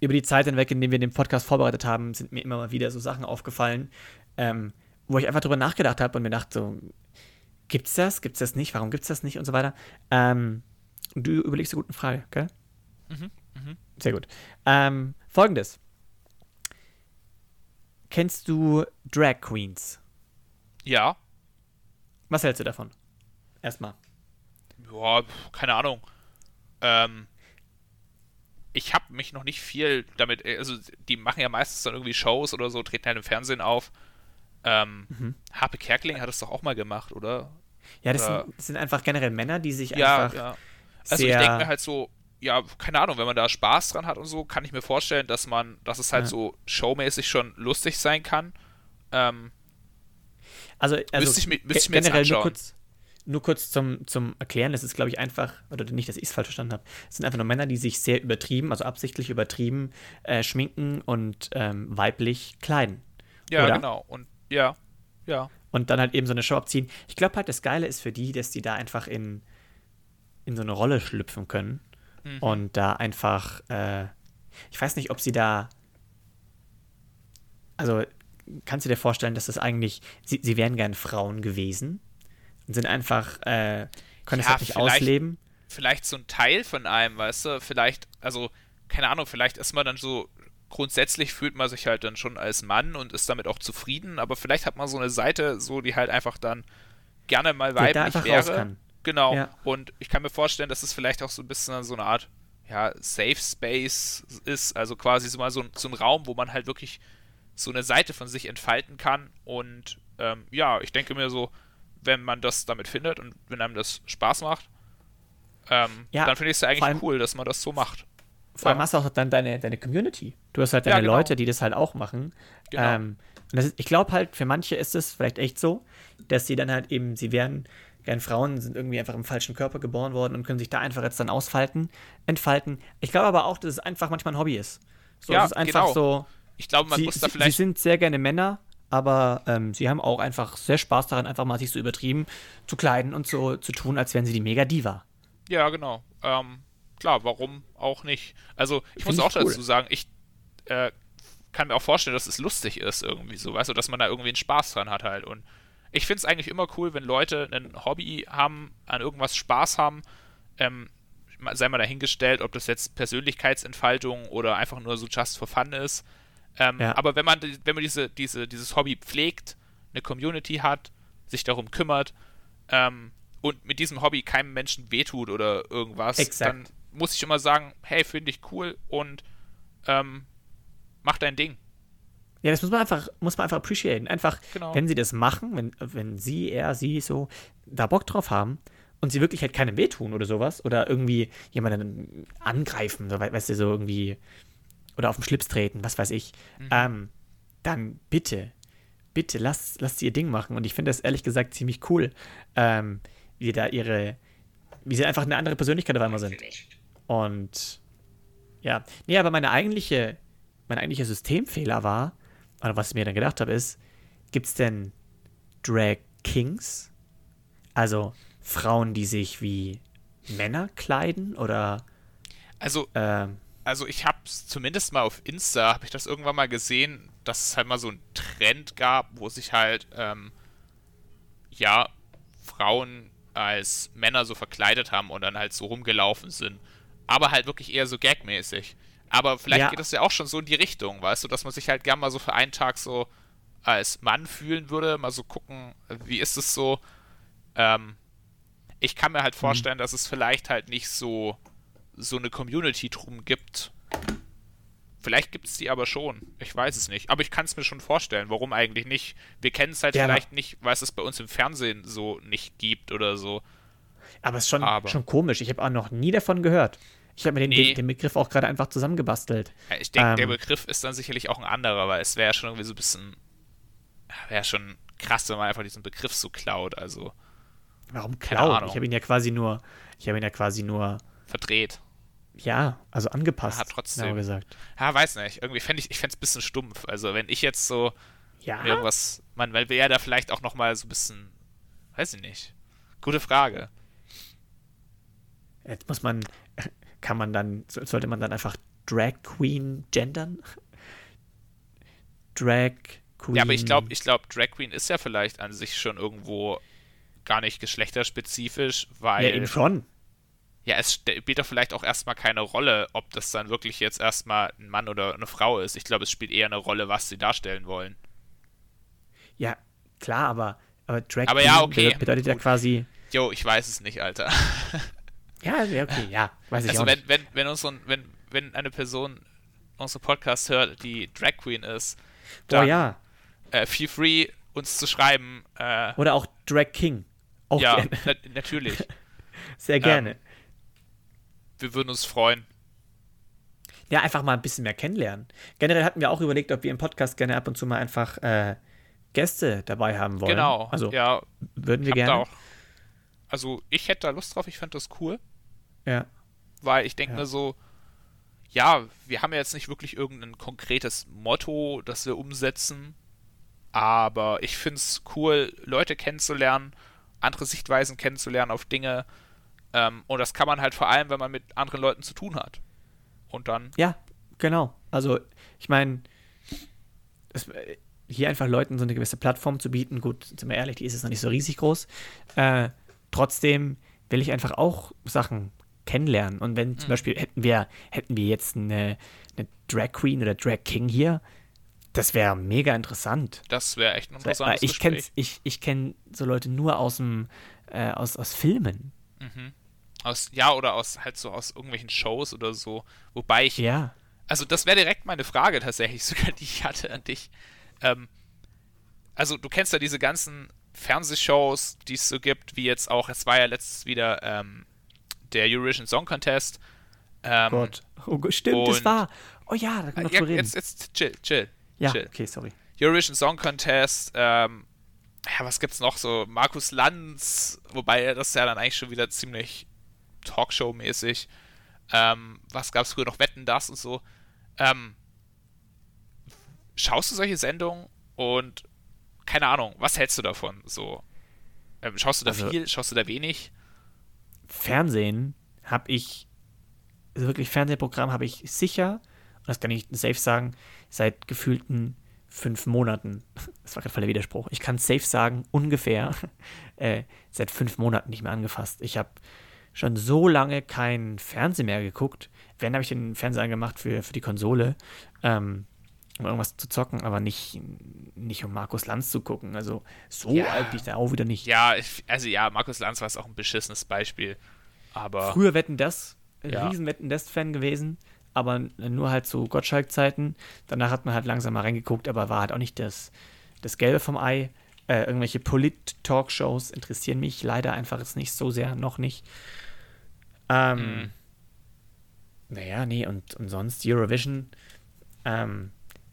über die Zeit hinweg, in der wir den Podcast vorbereitet haben, sind mir immer mal wieder so Sachen aufgefallen, ähm, wo ich einfach drüber nachgedacht habe und mir dachte so, gibt's das? Gibt's das nicht? Warum gibt's das nicht? Und so weiter. Ähm, du überlegst eine gute Frage, gell? Mhm, mh. Sehr gut. Ähm, Folgendes. Kennst du Drag Queens? Ja. Was hältst du davon? Erstmal. Ja, keine Ahnung. Ähm, ich habe mich noch nicht viel damit, also die machen ja meistens dann irgendwie Shows oder so, treten halt im Fernsehen auf. Ähm, mhm. Harpe Kerkeling hat es doch auch mal gemacht, oder? Ja, das, sind, das sind, einfach generell Männer, die sich ja, einfach. Ja. Also ich denke mir halt so, ja, keine Ahnung, wenn man da Spaß dran hat und so, kann ich mir vorstellen, dass man, dass es halt ja. so showmäßig schon lustig sein kann. Ähm, also, also müsste ich, müsste ich mir generell nur kurz, nur kurz zum, zum Erklären, das ist, glaube ich, einfach, oder nicht, dass ich es falsch verstanden habe, es sind einfach nur Männer, die sich sehr übertrieben, also absichtlich übertrieben, äh, schminken und ähm, weiblich kleiden. Ja, oder? genau. Und ja, ja. Und dann halt eben so eine Show abziehen. Ich glaube halt, das Geile ist für die, dass die da einfach in, in so eine Rolle schlüpfen können mhm. und da einfach, äh, ich weiß nicht, ob sie da, also kannst du dir vorstellen, dass das eigentlich, sie, sie wären gern Frauen gewesen und sind einfach, äh, können ja, es halt nicht ausleben. Vielleicht so ein Teil von einem, weißt du, vielleicht, also, keine Ahnung, vielleicht ist man dann so, grundsätzlich fühlt man sich halt dann schon als Mann und ist damit auch zufrieden, aber vielleicht hat man so eine Seite, so, die halt einfach dann gerne mal weiblich wäre. Genau. Ja. Und ich kann mir vorstellen, dass es vielleicht auch so ein bisschen so eine Art ja, Safe Space ist, also quasi so mal so, so ein Raum, wo man halt wirklich so eine Seite von sich entfalten kann. Und ähm, ja, ich denke mir so, wenn man das damit findet und wenn einem das Spaß macht, ähm, ja, dann finde ich es ja eigentlich cool, dass man das so macht. Vor allem ja. hast du auch dann deine, deine Community. Du hast halt deine ja, genau. Leute, die das halt auch machen. Genau. Ähm, und ist, ich glaube halt, für manche ist es vielleicht echt so, dass sie dann halt eben, sie werden gern Frauen, sind irgendwie einfach im falschen Körper geboren worden und können sich da einfach jetzt dann ausfalten, entfalten. Ich glaube aber auch, dass es einfach manchmal ein Hobby ist. So, ja, es ist einfach genau. so, ich glaube, man sie, muss da vielleicht. Sie sind sehr gerne Männer, aber ähm, sie haben auch einfach sehr Spaß daran, einfach mal sich so übertrieben zu kleiden und so zu tun, als wären sie die Mega-Diva. Ja, genau. Ähm, klar, warum auch nicht? Also, ich Find muss auch cool. dazu sagen, ich äh, kann mir auch vorstellen, dass es lustig ist, irgendwie so, weißt du, dass man da irgendwie einen Spaß dran hat halt. Und ich finde es eigentlich immer cool, wenn Leute ein Hobby haben, an irgendwas Spaß haben. Ähm, sei mal dahingestellt, ob das jetzt Persönlichkeitsentfaltung oder einfach nur so just for fun ist. Ähm, ja. Aber wenn man, wenn man diese, diese, dieses Hobby pflegt, eine Community hat, sich darum kümmert ähm, und mit diesem Hobby keinem Menschen wehtut oder irgendwas, Exakt. dann muss ich immer sagen, hey, finde ich cool und ähm, mach dein Ding. Ja, das muss man einfach, muss man einfach appreciaten. Einfach, genau. wenn sie das machen, wenn, wenn sie, er, sie so da Bock drauf haben und sie wirklich halt keinem wehtun oder sowas oder irgendwie jemanden angreifen, so, weißt du, so irgendwie oder auf den Schlips treten, was weiß ich, mhm. ähm, dann bitte, bitte lass, lass sie ihr Ding machen. Und ich finde das ehrlich gesagt ziemlich cool, ähm, wie da ihre, wie sie einfach eine andere Persönlichkeit auf einmal sind. Und ja, nee, aber meine eigentliche, mein eigentlicher Systemfehler war, oder was ich mir dann gedacht habe, ist, gibt es denn Drag Kings? Also Frauen, die sich wie Männer kleiden oder also ähm, also ich habe zumindest mal auf Insta, habe ich das irgendwann mal gesehen, dass es halt mal so einen Trend gab, wo sich halt, ähm, ja, Frauen als Männer so verkleidet haben und dann halt so rumgelaufen sind. Aber halt wirklich eher so gagmäßig. Aber vielleicht ja. geht das ja auch schon so in die Richtung, weißt du, dass man sich halt gern mal so für einen Tag so als Mann fühlen würde, mal so gucken, wie ist es so. Ähm, ich kann mir halt mhm. vorstellen, mhm. dass es vielleicht halt nicht so so eine Community drum gibt. Vielleicht gibt es die aber schon. Ich weiß es nicht. Aber ich kann es mir schon vorstellen. Warum eigentlich nicht? Wir kennen es halt ja, vielleicht nicht, weil es es bei uns im Fernsehen so nicht gibt oder so. Aber es ist schon, aber. schon komisch. Ich habe auch noch nie davon gehört. Ich habe mir den, nee. den, Begriff auch gerade einfach zusammengebastelt. Ja, ich denke, ähm, der Begriff ist dann sicherlich auch ein anderer, weil es wäre ja schon irgendwie so ein bisschen. Wäre schon krass, wenn man einfach diesen Begriff so klaut. Also. Warum klaut? Ich habe ihn ja quasi nur. Ich habe ihn ja quasi nur. Verdreht. Ja, also angepasst. Ja, trotzdem. gesagt. Ja, weiß nicht. Irgendwie fände ich, ich fände es ein bisschen stumpf. Also wenn ich jetzt so ja. irgendwas, man, weil wir ja da vielleicht auch noch mal so ein bisschen, Weiß ich nicht. Gute Frage. Jetzt muss man, kann man dann, sollte man dann einfach Drag Queen gendern? Drag Queen. Ja, aber ich glaube, ich glaube, Drag Queen ist ja vielleicht an sich schon irgendwo gar nicht geschlechterspezifisch, weil. Ja, eben schon. Ja, es spielt doch vielleicht auch erstmal keine Rolle, ob das dann wirklich jetzt erstmal ein Mann oder eine Frau ist. Ich glaube, es spielt eher eine Rolle, was sie darstellen wollen. Ja, klar, aber, aber Drag aber ja, okay. bedeutet ja quasi. Jo, ich weiß es nicht, Alter. Ja, okay, ja, weiß ich also auch wenn, nicht. wenn, wenn, unseren, wenn, wenn eine Person unseren Podcast hört, die Drag Queen ist, Boah, ja. äh, feel free, uns zu schreiben. Äh, Oder auch Drag King. Auch ja, na natürlich. Sehr gerne. Ähm, wir würden uns freuen. Ja, einfach mal ein bisschen mehr kennenlernen. Generell hatten wir auch überlegt, ob wir im Podcast gerne ab und zu mal einfach äh, Gäste dabei haben wollen. Genau. Also ja, würden wir gerne. Auch, also ich hätte da Lust drauf, ich fände das cool. Ja. Weil ich denke Ja. mir so, ja, wir haben ja jetzt nicht wirklich irgendein konkretes Motto, das wir umsetzen. Aber ich finde es cool, Leute kennenzulernen, andere Sichtweisen kennenzulernen auf Dinge. Ähm, und das kann man halt vor allem, wenn man mit anderen Leuten zu tun hat. Und dann, Ja, genau. Also, ich meine, hier einfach Leuten so eine gewisse Plattform zu bieten, gut, sind wir ehrlich, die ist jetzt noch nicht so riesig groß. Äh, trotzdem will ich einfach auch Sachen kennenlernen. Und wenn zum Mhm. Beispiel hätten wir, hätten wir jetzt eine, eine Drag Queen oder Drag King hier, das wäre mega interessant. das wäre echt ein Weil interessantes ich kenne Gespräch. ich, ich kenn so Leute nur aus dem äh, aus, aus Filmen. Mhm. Aus, ja, oder aus halt so aus irgendwelchen Shows oder so. Wobei ich Ja. Also das wäre direkt meine Frage tatsächlich, sogar die ich hatte an dich. Ähm, also du kennst ja diese ganzen Fernsehshows, die es so gibt, wie jetzt auch, es war ja letztes wieder ähm, der Eurovision Song Contest. Ähm, Gott. Oh, stimmt, das war. Oh ja, da können wir ja, drüber reden. jetzt, jetzt chill, chill, ja, chill. okay, sorry. Eurovision Song Contest, ähm, ja, was gibt's noch so? Markus Lanz, wobei das ist ja dann eigentlich schon wieder ziemlich Talkshow-mäßig. Ähm, was gab's früher noch? Wetten, das und so. Ähm, schaust du solche Sendungen und keine Ahnung, was hältst du davon? So, ähm, schaust du da Also- viel? Schaust du da wenig? Fernsehen habe ich, also wirklich Fernsehprogramm habe ich sicher, und das kann ich safe sagen, seit gefühlten fünf Monaten. Das war gerade voll der Widerspruch. Ich kann safe sagen, ungefähr äh, seit fünf Monaten nicht mehr angefasst. Ich habe schon so lange kein Fernsehen mehr geguckt. Wenn habe ich den Fernseher angemacht für, für die Konsole, ähm, um irgendwas zu zocken, aber nicht, nicht um Markus Lanz zu gucken. Also so Ja. alt bin ich da auch wieder nicht. Ja, also ja, Markus Lanz war es auch ein beschissenes Beispiel. Aber Früher Wetten das, Ja. riesen Wetten das Fan gewesen, aber nur halt zu Gottschalk-Zeiten. Danach hat man halt langsam mal reingeguckt, aber war halt auch nicht das, das Gelbe vom Ei. Äh, irgendwelche Polit-Talkshows interessieren mich leider einfach jetzt nicht so sehr, noch nicht. Ähm, Mhm. Naja, nee, und, und sonst Eurovision ähm,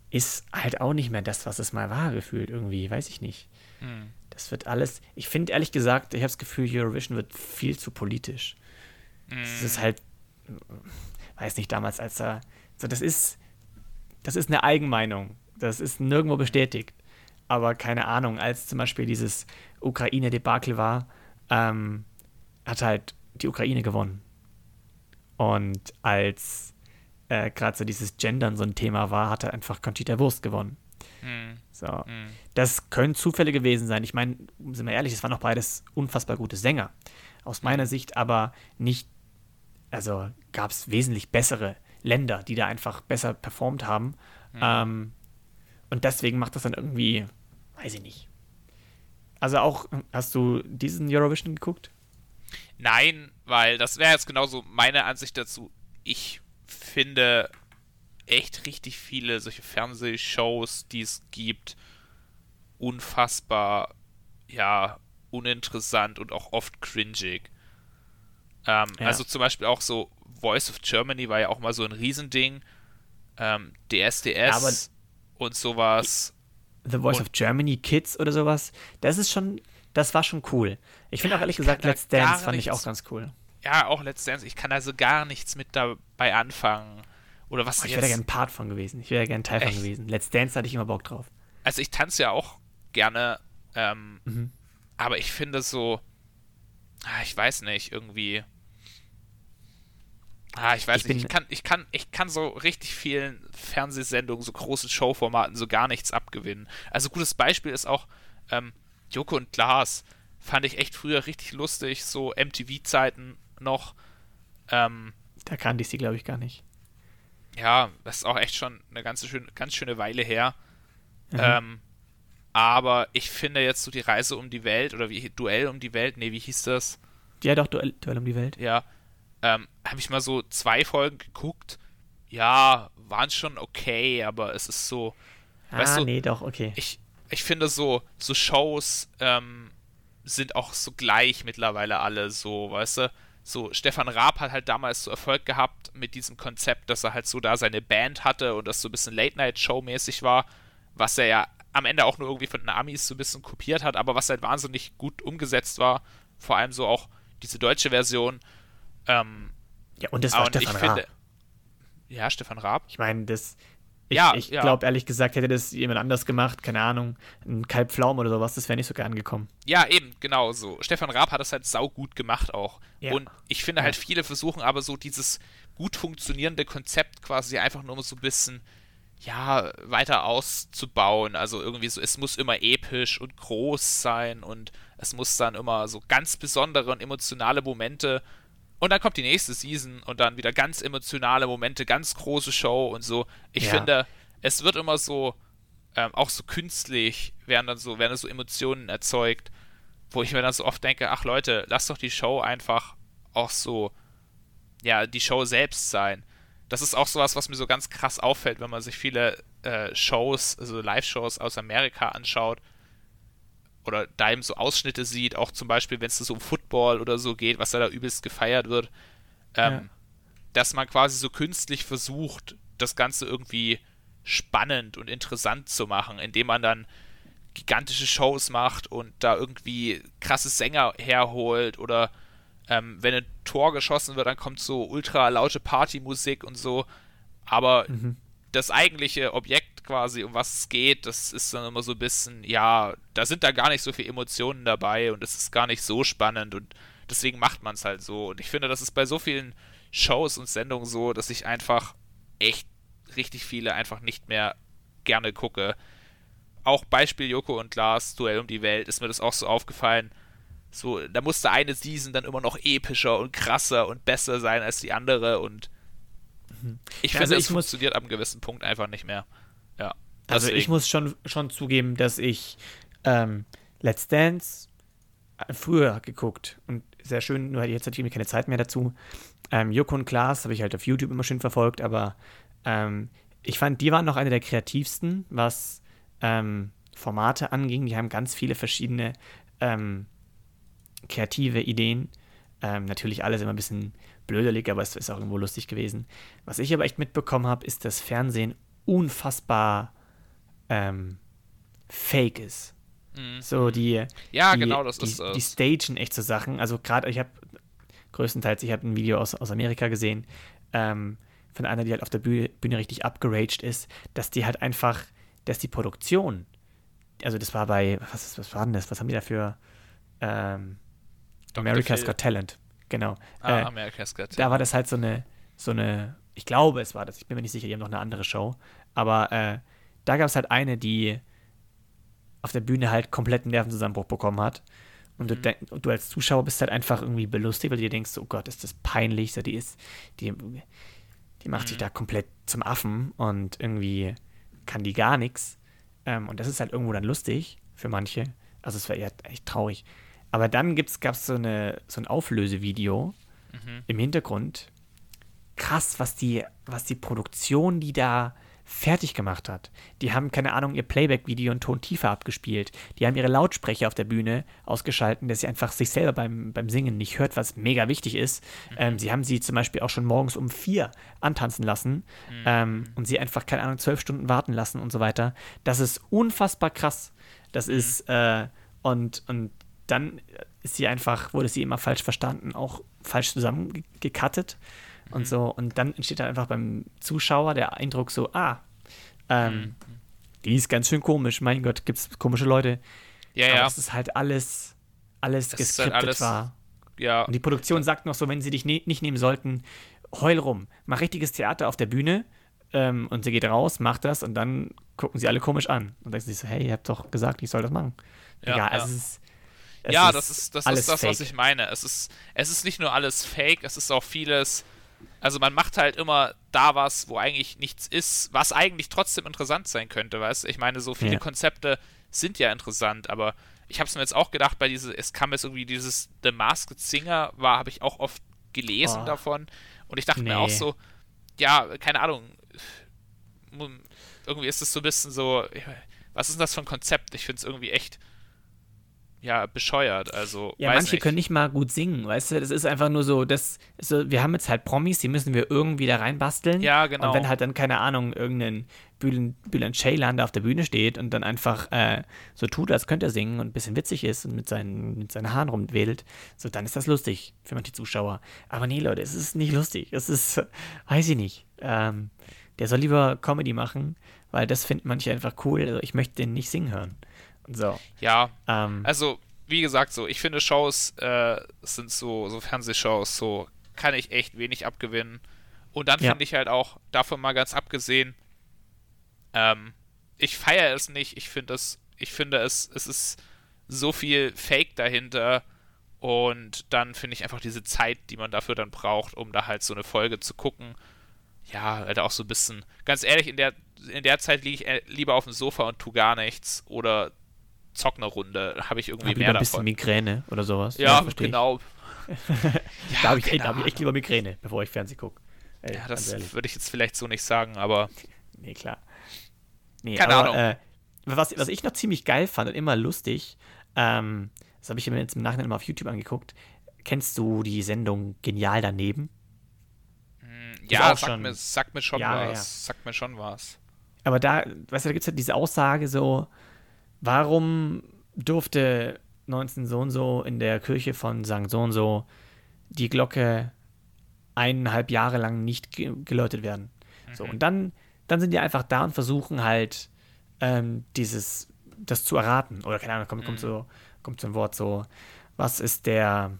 ist halt auch nicht mehr das, was es mal war, gefühlt irgendwie, weiß ich nicht. hm. Das wird alles, ich finde ehrlich gesagt, ich habe das Gefühl, Eurovision wird viel zu politisch. hm. Das ist halt, weiß nicht, damals, als er, so das ist, das ist eine Eigenmeinung. Das ist nirgendwo bestätigt. Aber keine Ahnung, als zum Beispiel dieses Ukraine-Debakel war, ähm, hat halt die Ukraine gewonnen. Und als äh, gerade so dieses Gendern so ein Thema war, hat er einfach Conchita Wurst gewonnen. Hm. So. Hm. Das können Zufälle gewesen sein. Ich meine, sind wir ehrlich, es waren auch beides unfassbar gute Sänger. Aus meiner Sicht aber nicht, also gab es wesentlich bessere Länder, die da einfach besser performt haben. Ähm, und deswegen macht das dann irgendwie, weiß ich nicht. Also auch, hast du diesen Eurovision geguckt? Nein, weil das wäre jetzt genauso meine Ansicht dazu. Ich finde echt richtig viele solche Fernsehshows, die es gibt, unfassbar, ja, uninteressant und auch oft cringig. Ähm, Ja. Also zum Beispiel auch so Voice of Germany war ja auch mal so ein Riesending. Ähm, DSDS und sowas. The Voice Und- of Germany Kids oder sowas. Das ist schon, das war schon cool. Ich finde auch ehrlich ich gesagt, Let's Dance fand ich auch ganz cool. Ja, auch Let's Dance. Ich kann also gar nichts mit dabei anfangen. Oder was Oh, ich wäre da gerne ein Part von gewesen. Ich wäre da gerne Teil von Echt? gewesen. Let's Dance hatte ich immer Bock drauf. also ich tanze ja auch gerne. Ähm, Mhm. aber ich finde so, ah, ich weiß nicht, irgendwie. Ah, ich weiß Ich nicht, ich kann, ich, kann, ich kann so richtig vielen Fernsehsendungen, so großen Showformaten so gar nichts abgewinnen. Also gutes Beispiel ist auch ähm, Joko und Klaas. Fand ich echt früher richtig lustig, so MTV-Zeiten noch. Ähm, Da kannte ich sie, glaube ich, gar nicht. ja, das ist auch echt schon eine ganz, schön, ganz schöne Weile her. Mhm. Ähm, aber ich finde jetzt so die Reise um die Welt oder wie Duell um die Welt, nee, wie hieß das? Ja, doch, Duell, Duell um die Welt. Ja, ähm, habe ich mal so zwei Folgen geguckt. Ja, waren schon okay, aber es ist so, Weißt ah, du- nee, doch, okay. ich, ich finde so, so Shows ähm, sind auch so gleich mittlerweile alle so, weißt du? So, Stefan Raab hat halt damals so Erfolg gehabt mit diesem Konzept, dass er halt so da seine Band hatte und das so ein bisschen Late-Night-Show-mäßig war, was er ja am Ende auch nur irgendwie von den Amis so ein bisschen kopiert hat, aber was halt wahnsinnig gut umgesetzt war. Vor allem so auch diese deutsche Version. Ähm, Ja, und das war und Stefan finde. Raab. Ja, Stefan Raab. Ich meine, das. Ich, Ja, ich ja. glaube, ehrlich gesagt, hätte das jemand anders gemacht, keine Ahnung, ein Kalb Pflaum oder sowas, das wäre nicht so gern angekommen. Ja, eben, genau so. Stefan Raab hat das halt saugut gemacht auch. Ja. Und ich finde halt, viele versuchen aber so dieses gut funktionierende Konzept quasi einfach nur so ein bisschen, ja, weiter auszubauen. Also irgendwie so, es muss immer episch und groß sein und es muss dann immer so ganz besondere und emotionale Momente. Und dann kommt die nächste Season und dann wieder ganz emotionale Momente, ganz große Show und so. Ich Ja. finde, es wird immer so, ähm, auch so künstlich, werden dann so, werden so Emotionen erzeugt, wo ich mir dann so oft denke, ach Leute, lasst doch die Show einfach auch so, ja, die Show selbst sein. Das ist auch sowas, was mir so ganz krass auffällt, wenn man sich viele äh, Shows, also Live-Shows aus Amerika anschaut oder da eben so Ausschnitte sieht, auch zum Beispiel, wenn es so um Football oder so geht, was da, da übelst gefeiert wird, ähm, Ja. dass man quasi so künstlich versucht, das Ganze irgendwie spannend und interessant zu machen, indem man dann gigantische Shows macht und da irgendwie krasse Sänger herholt oder ähm, wenn ein Tor geschossen wird, dann kommt so ultra laute Partymusik und so. Aber Mhm. das eigentliche Objekt quasi, um was es geht, das ist dann immer so ein bisschen, ja, da sind da gar nicht so viele Emotionen dabei und es ist gar nicht so spannend und deswegen macht man es halt so. Und ich finde, das ist bei so vielen Shows und Sendungen so, dass ich einfach echt richtig viele einfach nicht mehr gerne gucke. Auch Beispiel Joko und Lars, Duell um die Welt, ist mir das auch so aufgefallen. So, da musste eine Season dann immer noch epischer und krasser und besser sein als die andere und ich Ja, finde, also es ich muss- funktioniert ab einem gewissen Punkt einfach nicht mehr. Ja. Also ich deswegen. muss schon, schon zugeben, dass ich ähm, Let's Dance äh, früher geguckt und sehr schön, nur jetzt hatte ich irgendwie keine Zeit mehr dazu. Ähm, Joko und Klaas habe ich halt auf YouTube immer schön verfolgt, aber ähm, ich fand, die waren noch eine der kreativsten, was ähm, Formate anging. Die haben ganz viele verschiedene ähm, kreative Ideen. Ähm, natürlich alles immer ein bisschen blöderlich, aber es ist auch irgendwo lustig gewesen. Was ich aber echt mitbekommen habe, ist, dass Fernsehen unfassbar ähm, fake ist. Mhm. So die, Ja, die, genau, das die, ist es. die stagen echt so Sachen. Also gerade, ich habe größtenteils, ich habe ein Video aus, aus Amerika gesehen, ähm, von einer, die halt auf der Bühne, Bühne richtig abgeraged ist, dass die halt einfach, dass die Produktion, also das war bei, was, ist, was war denn das? Was haben die dafür? Ähm. America's. Got Talent, genau. Ah, äh, America's Got da war das halt so eine, so eine, ich glaube, es war das, ich bin mir nicht sicher, die haben noch eine andere Show, aber äh, da gab es halt eine, die auf der Bühne halt kompletten Nervenzusammenbruch bekommen hat. Und du, Mhm. denk, und du als Zuschauer bist halt einfach irgendwie belustigt, weil du dir denkst, oh Gott, ist das peinlich, so die ist, die, die macht sich Mhm. da komplett zum Affen und irgendwie kann die gar nichts. Ähm, und das ist halt irgendwo dann lustig für manche. Also es war eher echt traurig. Aber dann gab es so, eine, so ein Auflösevideo Mhm. im Hintergrund. Krass, was die, was die Produktion, die da fertig gemacht hat. Die haben, keine Ahnung, ihr Playback-Video einen Ton tiefer abgespielt. Die haben ihre Lautsprecher auf der Bühne ausgeschalten, dass sie einfach sich selber beim, beim Singen nicht hört, was mega wichtig ist. Ähm, sie haben sie zum Beispiel auch schon morgens um vier antanzen lassen ähm, und sie einfach, keine Ahnung, zwölf Stunden warten lassen und so weiter. Das ist unfassbar krass. Das ist, äh, und, und dann ist sie einfach, wurde sie immer falsch verstanden, auch falsch zusammengekattet und so. Und dann entsteht dann einfach beim Zuschauer der Eindruck so, ah, ähm, die ist ganz schön komisch, mein Gott, gibt es komische Leute. Ja, Aber ja. das ist halt alles alles Das ist geskriptet halt alles- war. Ja, Und die Produktion sagt noch so, wenn sie dich ne nicht nehmen sollten, heul rum. Mach richtiges Theater auf der Bühne ähm, und sie geht raus, macht das und dann gucken sie alle komisch an. Und dann denken sie so, hey, ihr habt doch gesagt, ich soll das machen. Ja, Egal, ja. also es ist. es ja, das ist das, ist das was ich meine. Es ist, es ist nicht nur alles Fake, es ist auch vieles. Also man macht halt immer da was, wo eigentlich nichts ist, was eigentlich trotzdem interessant sein könnte, weißt du? Ich meine, so viele Ja. Konzepte sind ja interessant, aber ich habe es mir jetzt auch gedacht, bei diese, es kam jetzt irgendwie dieses The Masked Singer, war, habe ich auch oft gelesen Oh. davon und ich dachte Nee. mir auch so, ja, keine Ahnung, irgendwie ist es so ein bisschen so, was ist denn das für ein Konzept? Ich finde es irgendwie echt, ja, bescheuert, also, Ja, manche nicht. können nicht mal gut singen, weißt du? Das ist einfach nur so, das so, wir haben jetzt halt Promis, die müssen wir irgendwie da reinbasteln. Ja, genau. Und wenn halt dann, keine Ahnung, irgendein Bülent, Bülent Ceylan da auf der Bühne steht und dann einfach äh, so tut, als könnte er singen und ein bisschen witzig ist und mit seinen, mit seinen Haaren rumwedelt, so dann ist das lustig für manche Zuschauer. Aber nee, Leute, es ist nicht lustig. Es ist, weiß ich nicht. Ähm, der soll lieber Comedy machen, weil das finden manche einfach cool. Also ich möchte den nicht singen hören. So. Ja, Ähm, also, wie gesagt, so, ich finde Shows äh, sind so, so Fernsehshows, so kann ich echt wenig abgewinnen. Und dann Ja. finde ich halt auch, davon mal ganz abgesehen, ähm, ich feiere es nicht, ich finde es, ich finde es, es ist so viel Fake dahinter und dann finde ich einfach diese Zeit, die man dafür dann braucht, um da halt so eine Folge zu gucken, ja, halt auch so ein bisschen, ganz ehrlich, in der, in der Zeit liege ich äh, lieber auf dem Sofa und tu gar nichts oder zock eine Runde, habe ich irgendwie hab mehr lieber ein bisschen davon. Migräne oder sowas. Ja, versteh ich. genau. Da habe ich, hab ich echt Ahnung. lieber Migräne, bevor ich Fernsehen gucke. Ja, das würde ich jetzt vielleicht so nicht sagen, aber Nee, klar. Nee, Keine aber, Ahnung. Äh, was, was ich noch ziemlich geil fand und immer lustig, ähm, das habe ich mir jetzt im Nachhinein mal auf YouTube angeguckt. Kennst du die Sendung Genial daneben? ja, auch sagt schon mir, sagt mir schon Jahre was. her. Sagt mir schon was. Aber da, weißt du, da gibt es halt diese Aussage so, warum durfte 19 so und so in der Kirche von St. so und so die Glocke eineinhalb Jahre lang nicht ge geläutet werden? So, und dann, dann sind die einfach da und versuchen halt ähm, dieses, das zu erraten. Oder keine Ahnung, kommt, kommt so, kommt so ein Wort so, was ist der,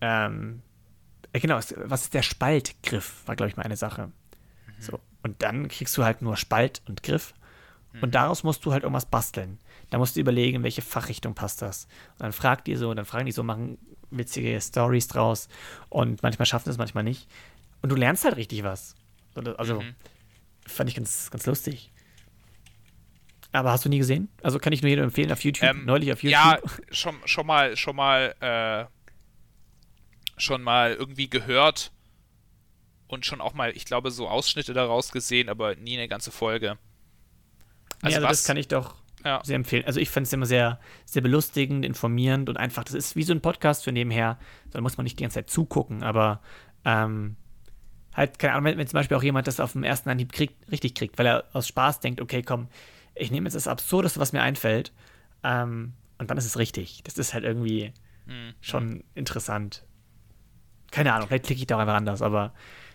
ähm, äh, genau, was ist der Spaltgriff, war, glaube ich, mal eine Sache. So. Und dann kriegst du halt nur Spalt und Griff. Und daraus musst du halt irgendwas basteln. Da musst du überlegen, in welche Fachrichtung passt das. Und dann fragt die so, und dann fragen die so, machen witzige Stories draus. Und manchmal schaffen es, manchmal nicht. Und du lernst halt richtig was. Also, Mhm. fand ich ganz, ganz lustig. Aber hast du nie gesehen? Also kann ich nur jedem empfehlen auf YouTube. Ähm, Neulich auf YouTube. Ja, schon, schon mal, schon mal, äh, schon mal irgendwie gehört und schon auch mal, ich glaube, so Ausschnitte daraus gesehen, aber nie eine ganze Folge. Also, also das kann ich doch ja. sehr empfehlen. Also ich fand es immer sehr, sehr belustigend, informierend und einfach, das ist wie so ein Podcast für nebenher. Da muss man nicht die ganze Zeit zugucken, aber ähm, halt, keine Ahnung, wenn, zum Beispiel auch jemand das auf dem ersten Anhieb kriegt, richtig kriegt, weil er aus Spaß denkt, okay, komm, ich nehme jetzt das Absurdeste, was mir einfällt, ähm, und dann ist es richtig. Das ist halt irgendwie Hm. schon interessant. Keine Ahnung, vielleicht klicke ich da auch einfach anders, aber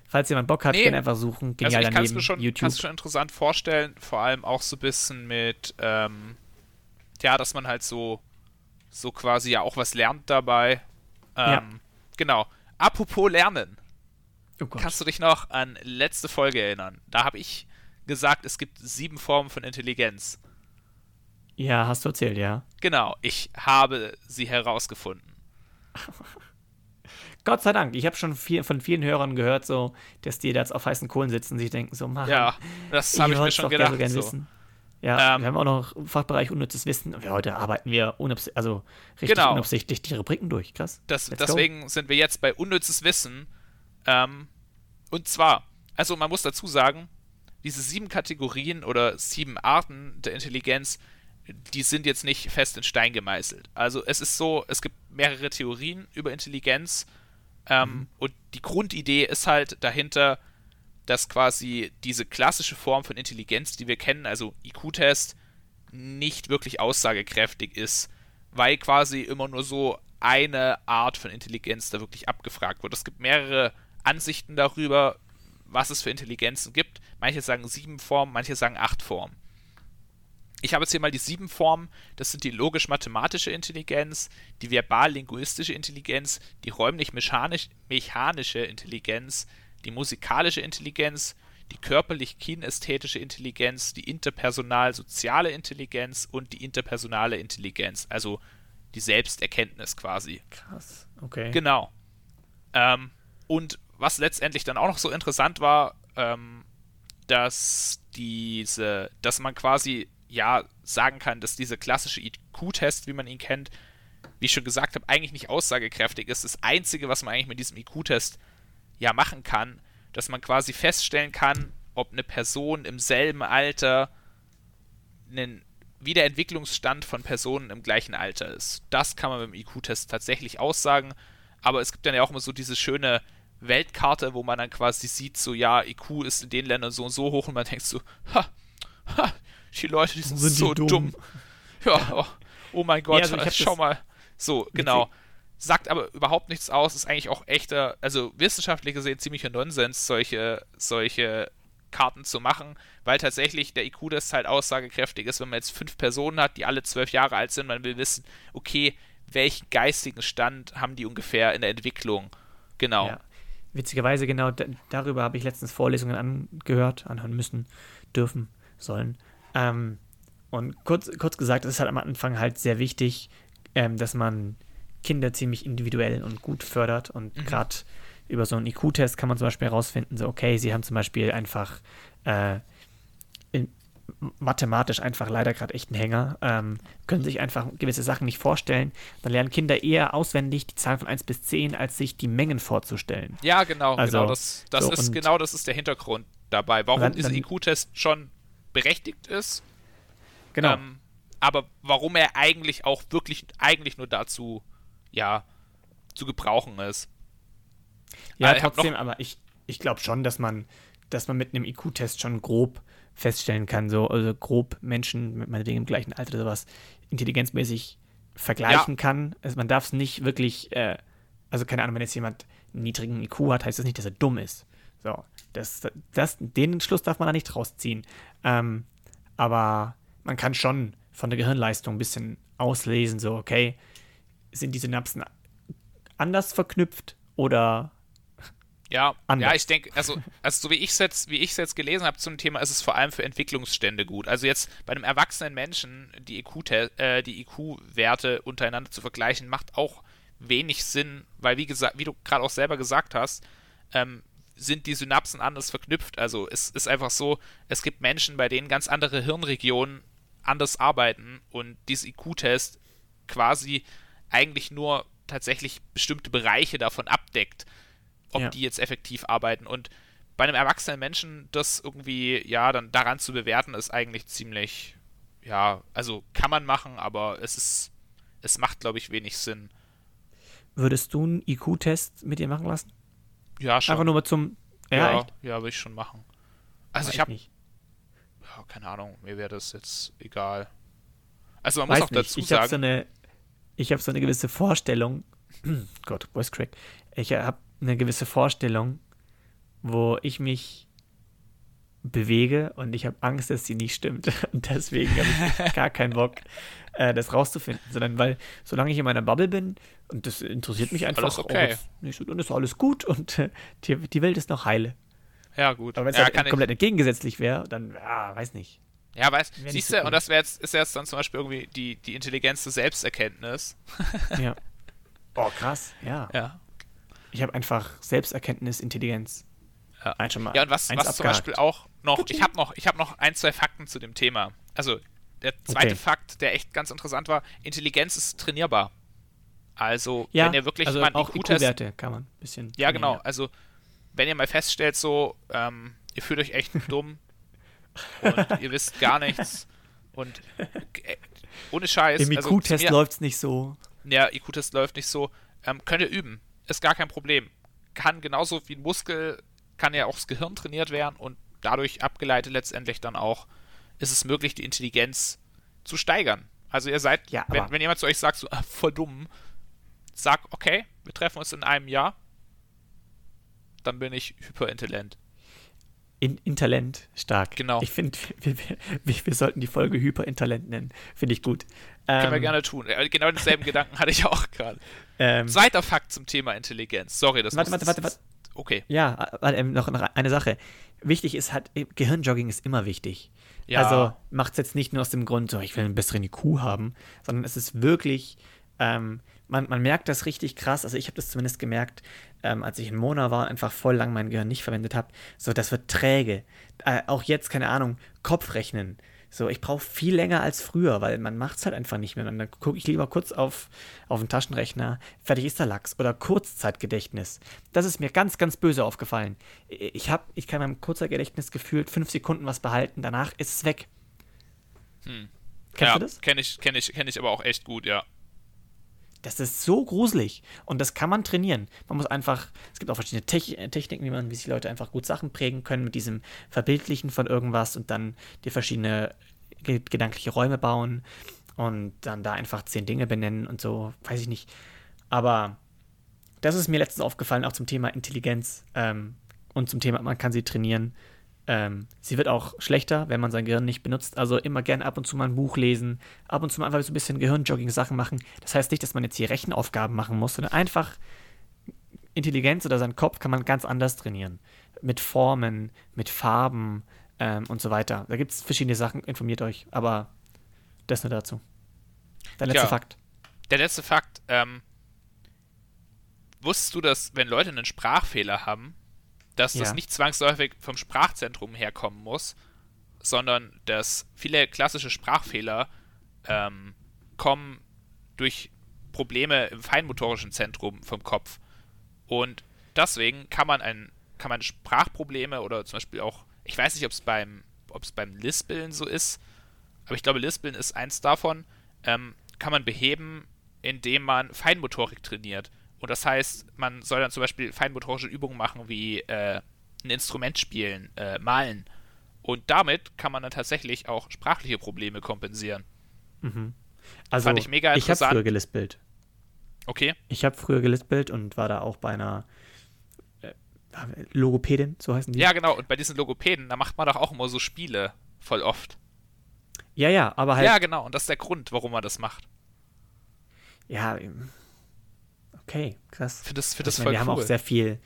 falls jemand Bock hat, Nee. gerne einfach suchen. Also Genial ich kann es daneben, mir schon, YouTube. schon interessant vorstellen, vor allem auch so ein bisschen mit, ähm, ja, dass man halt so, so quasi ja auch was lernt dabei. Ähm, Ja. Genau. Apropos Lernen. Oh Gott. Kannst du dich noch an letzte Folge erinnern? Da habe ich gesagt, es gibt sieben Formen von Intelligenz. Ja, hast du erzählt, ja. Genau, ich habe sie herausgefunden. Gott sei Dank. Ich habe schon viel, von vielen Hörern gehört, so, dass die da jetzt auf heißen Kohlen sitzen und sich denken, so, Mann, Ja, das habe ich mir schon gedacht. gern so. wissen. Ja, Ähm, wir haben auch noch Fachbereich unnützes Wissen. Und heute arbeiten wir also richtig Genau. unabsichtlich die Rubriken durch. Krass. Das, Let's go. deswegen sind wir jetzt bei unnützes Wissen. Ähm, und zwar, also man muss dazu sagen, diese sieben Kategorien oder sieben Arten der Intelligenz, die sind jetzt nicht fest in Stein gemeißelt. Also es ist so, es gibt mehrere Theorien über Intelligenz ähm, und die Grundidee ist halt dahinter, dass quasi diese klassische Form von Intelligenz, die wir kennen, also IQ-Test, nicht wirklich aussagekräftig ist, weil quasi immer nur so eine Art von Intelligenz da wirklich abgefragt wird. Es gibt mehrere Ansichten darüber, was es für Intelligenzen gibt. Manche sagen sieben Formen, manche sagen acht Formen. Ich habe jetzt hier mal die sieben Formen. Das sind die logisch-mathematische Intelligenz, die verbal-linguistische Intelligenz, die räumlich-mechanische Intelligenz, die musikalische Intelligenz, die körperlich-kinästhetische Intelligenz, die interpersonal-soziale Intelligenz und die interpersonale Intelligenz, also die Selbsterkenntnis quasi. Krass, okay. Genau. Ähm, und was letztendlich dann auch noch so interessant war, ähm, dass diese, dass man quasi ja sagen kann, dass dieser klassische IQ-Test, wie man ihn kennt, wie ich schon gesagt habe, eigentlich nicht aussagekräftig ist. Das Einzige, was man eigentlich mit diesem IQ-Test ja machen kann, dass man quasi feststellen kann, ob eine Person im selben Alter einen wie der Entwicklungsstand von Personen im gleichen Alter ist. Das kann man mit dem IQ-Test tatsächlich aussagen, aber es gibt dann ja auch immer so diese schöne Weltkarte, wo man dann quasi sieht, so ja, IQ ist in den Ländern so und so hoch und man denkt so, ha, ha, die Leute, die sind, sind so die dumm. dumm. Ja, oh, oh, mein Gott, ja, also schau mal. So, genau. Sagt aber überhaupt nichts aus, ist eigentlich auch echter, also wissenschaftlich gesehen ziemlicher Nonsens, solche, solche Karten zu machen, weil tatsächlich der IQ-Test halt aussagekräftig ist, wenn man jetzt fünf Personen hat, die alle zwölf Jahre alt sind, man will wissen, okay, welchen geistigen Stand haben die ungefähr in der Entwicklung. Genau. Ja. Witzigerweise, genau darüber habe ich letztens Vorlesungen angehört, anhören müssen, dürfen, sollen. Ähm, und kurz, kurz gesagt, es ist halt am Anfang halt sehr wichtig, ähm, dass man Kinder ziemlich individuell und gut fördert. Und mhm. gerade über so einen IQ-Test kann man zum Beispiel herausfinden, so, okay, sie haben zum Beispiel einfach äh, in, mathematisch einfach leider gerade echt einen Hänger, ähm, können sich einfach gewisse Sachen nicht vorstellen. Dann lernen Kinder eher auswendig die Zahlen von 1 bis 10, als sich die Mengen vorzustellen. Ja, genau, also, genau. Das, das so, ist genau das ist der Hintergrund dabei, warum dann, dieser IQ-Test schon berechtigt ist. Genau. Ähm, aber warum er eigentlich auch wirklich eigentlich nur dazu, ja, zu gebrauchen ist. Ja, äh, trotzdem, aber ich, ich glaube schon, dass man, dass man mit einem IQ-Test schon grob feststellen kann, so, also grob Menschen mit meinetwegen im gleichen Alter oder sowas intelligenzmäßig vergleichen ja. kann. Also man darf es nicht wirklich, äh, also keine Ahnung, wenn jetzt jemand einen niedrigen IQ hat, heißt das nicht, dass er dumm ist. So, das, das, den Schluss darf man da nicht rausziehen. Ähm, aber man kann schon von der Gehirnleistung ein bisschen auslesen, so, okay, sind die Synapsen anders verknüpft oder ja, anders. ja, ich denke, also, also so wie ich es jetzt, wie ich jetzt gelesen habe zum Thema, ist es vor allem für Entwicklungsstände gut. Also jetzt bei einem erwachsenen Menschen die IQ, äh, die IQ-Werte untereinander zu vergleichen, macht auch wenig Sinn, weil wie gesagt, wie du gerade auch selber gesagt hast, ähm, sind die Synapsen anders verknüpft. Also es ist einfach so, es gibt Menschen, bei denen ganz andere Hirnregionen anders arbeiten und dieser IQ-Test quasi eigentlich nur tatsächlich bestimmte Bereiche davon abdeckt, ob ja. die jetzt effektiv arbeiten. Und bei einem erwachsenen Menschen das irgendwie, ja, dann daran zu bewerten, ist eigentlich ziemlich, ja, also kann man machen, aber es ist, es macht, glaube ich, wenig Sinn. Würdest du einen IQ-Test mit dir machen lassen? Ja, schon. Einfach nur mal zum. Ja, ja, ja würde ich schon machen. Also, ich habe. Ja, keine Ahnung, mir wäre das jetzt egal. Also, man Weiß muss auch dazu ich sagen. Hab so eine, ich habe so eine gewisse Vorstellung. Gott, Voice Crack. Ich habe eine gewisse Vorstellung, wo ich mich bewege und ich habe Angst, dass sie nicht stimmt. Und deswegen habe ich gar keinen Bock, äh, das rauszufinden, sondern weil, solange ich in meiner Bubble bin und das interessiert mich einfach, alles okay. nicht, und ist alles gut und äh, die, die Welt ist noch heile. Ja, gut. Aber wenn es ja, halt komplett entgegengesetzlich wäre, dann, ja, weiß nicht. Ja, weißt siehst du, und das wäre jetzt, ist jetzt dann zum Beispiel irgendwie die, die Intelligenz zur Selbsterkenntnis. ja. Boah, krass, ja. Ja. Ich habe einfach Selbsterkenntnis, Intelligenz. Ja, ja und was, was zum Beispiel auch noch, ich habe noch, hab noch ein, zwei Fakten zu dem Thema. Also, der zweite okay. Fakt, der echt ganz interessant war, Intelligenz ist trainierbar. Also, ja, wenn ihr wirklich also mal auch IQ-Werte kann man ein bisschen. Ja, genau. Ja. Also, wenn ihr mal feststellt, so, ähm, ihr fühlt euch echt dumm und ihr wisst gar nichts und äh, ohne Scheiß. Im IQ-Test also, läuft es nicht so. Ja, IQ-Test läuft nicht so. Ähm, könnt ihr üben. Ist gar kein Problem. Kann genauso wie ein Muskel, kann ja auch das Gehirn trainiert werden und dadurch abgeleitet letztendlich dann auch ist es möglich, die Intelligenz zu steigern. Also ihr seid, ja, wenn, wenn, jemand zu euch sagt, so ah, voll dumm, sag, okay, wir treffen uns in einem Jahr, dann bin ich hyperintelligent. In, Intalent, stark. Genau. Ich finde, wir, wir, wir, sollten die Folge Hyperintalent nennen. Finde ich gut. Können ähm, wir gerne tun. Äh, genau denselben Gedanken hatte ich auch gerade. Ähm, Zweiter Fakt zum Thema Intelligenz. Sorry, das Warte, warte, warte, warte. Okay. Ja, ähm, noch, noch eine Sache. Wichtig ist halt, Gehirnjogging ist immer wichtig. Ja. Also macht es jetzt nicht nur aus dem Grund, so, ich will einen besseren IQ haben, sondern es ist wirklich, ähm, man, man merkt das richtig krass. Also ich habe das zumindest gemerkt, ähm, als ich in Mona war, einfach voll lang mein Gehirn nicht verwendet habe. So, das wird träge. Äh, auch jetzt, keine Ahnung, Kopfrechnen. So, ich brauche viel länger als früher, weil man macht es halt einfach nicht mehr. Und dann gucke ich lieber kurz auf, auf den Taschenrechner, fertig ist der Lachs. Oder Kurzzeitgedächtnis. Das ist mir ganz, ganz böse aufgefallen. Ich, hab, ich kann beim Kurzzeitgedächtnis gefühlt fünf Sekunden was behalten, danach ist es weg. Hm. Kennst ja, du das? Kenne ich, kenn ich, kenn ich aber auch echt gut, ja. Das ist so gruselig und das kann man trainieren. Man muss einfach, es gibt auch verschiedene Te Techniken, wie man, wie sich Leute einfach gut Sachen prägen können mit diesem Verbildlichen von irgendwas und dann die verschiedene gedankliche Räume bauen und dann da einfach zehn Dinge benennen und so, weiß ich nicht. Aber das ist mir letztens aufgefallen, auch zum Thema Intelligenz ähm, und zum Thema, man kann sie trainieren. Ähm, sie wird auch schlechter, wenn man sein Gehirn nicht benutzt. Also immer gerne ab und zu mal ein Buch lesen, ab und zu mal einfach so ein bisschen Gehirnjogging-Sachen machen. Das heißt nicht, dass man jetzt hier Rechenaufgaben machen muss, sondern einfach Intelligenz oder seinen Kopf kann man ganz anders trainieren. Mit Formen, mit Farben ähm, und so weiter. Da gibt es verschiedene Sachen, informiert euch, aber das nur dazu. Der letzte ja, Fakt. Der letzte Fakt, ähm, wusstest du, dass wenn Leute einen Sprachfehler haben, dass ja. das nicht zwangsläufig vom Sprachzentrum herkommen muss, sondern dass viele klassische Sprachfehler ähm, kommen durch Probleme im feinmotorischen Zentrum vom Kopf. Und deswegen kann man ein, kann man Sprachprobleme oder zum Beispiel auch, ich weiß nicht, ob es beim, ob es beim Lispeln so ist, aber ich glaube, Lispeln ist eins davon, ähm, kann man beheben, indem man Feinmotorik trainiert. Und das heißt, man soll dann zum Beispiel feinmotorische Übungen machen wie äh, ein Instrument spielen, äh, malen. Und damit kann man dann tatsächlich auch sprachliche Probleme kompensieren. Mhm. Also, Fand ich mega interessant. Ich habe früher gelispelt. Okay. Ich habe früher gelispelt und war da auch bei einer äh, Logopädin, so heißen die. Ja, genau. Und bei diesen Logopäden, da macht man doch auch immer so Spiele voll oft. Ja, ja, aber halt. Ja, genau. Und das ist der Grund, warum man das macht. Ja, Okay, krass. Für das, für das ich meine, wir cool. haben auch sehr viel,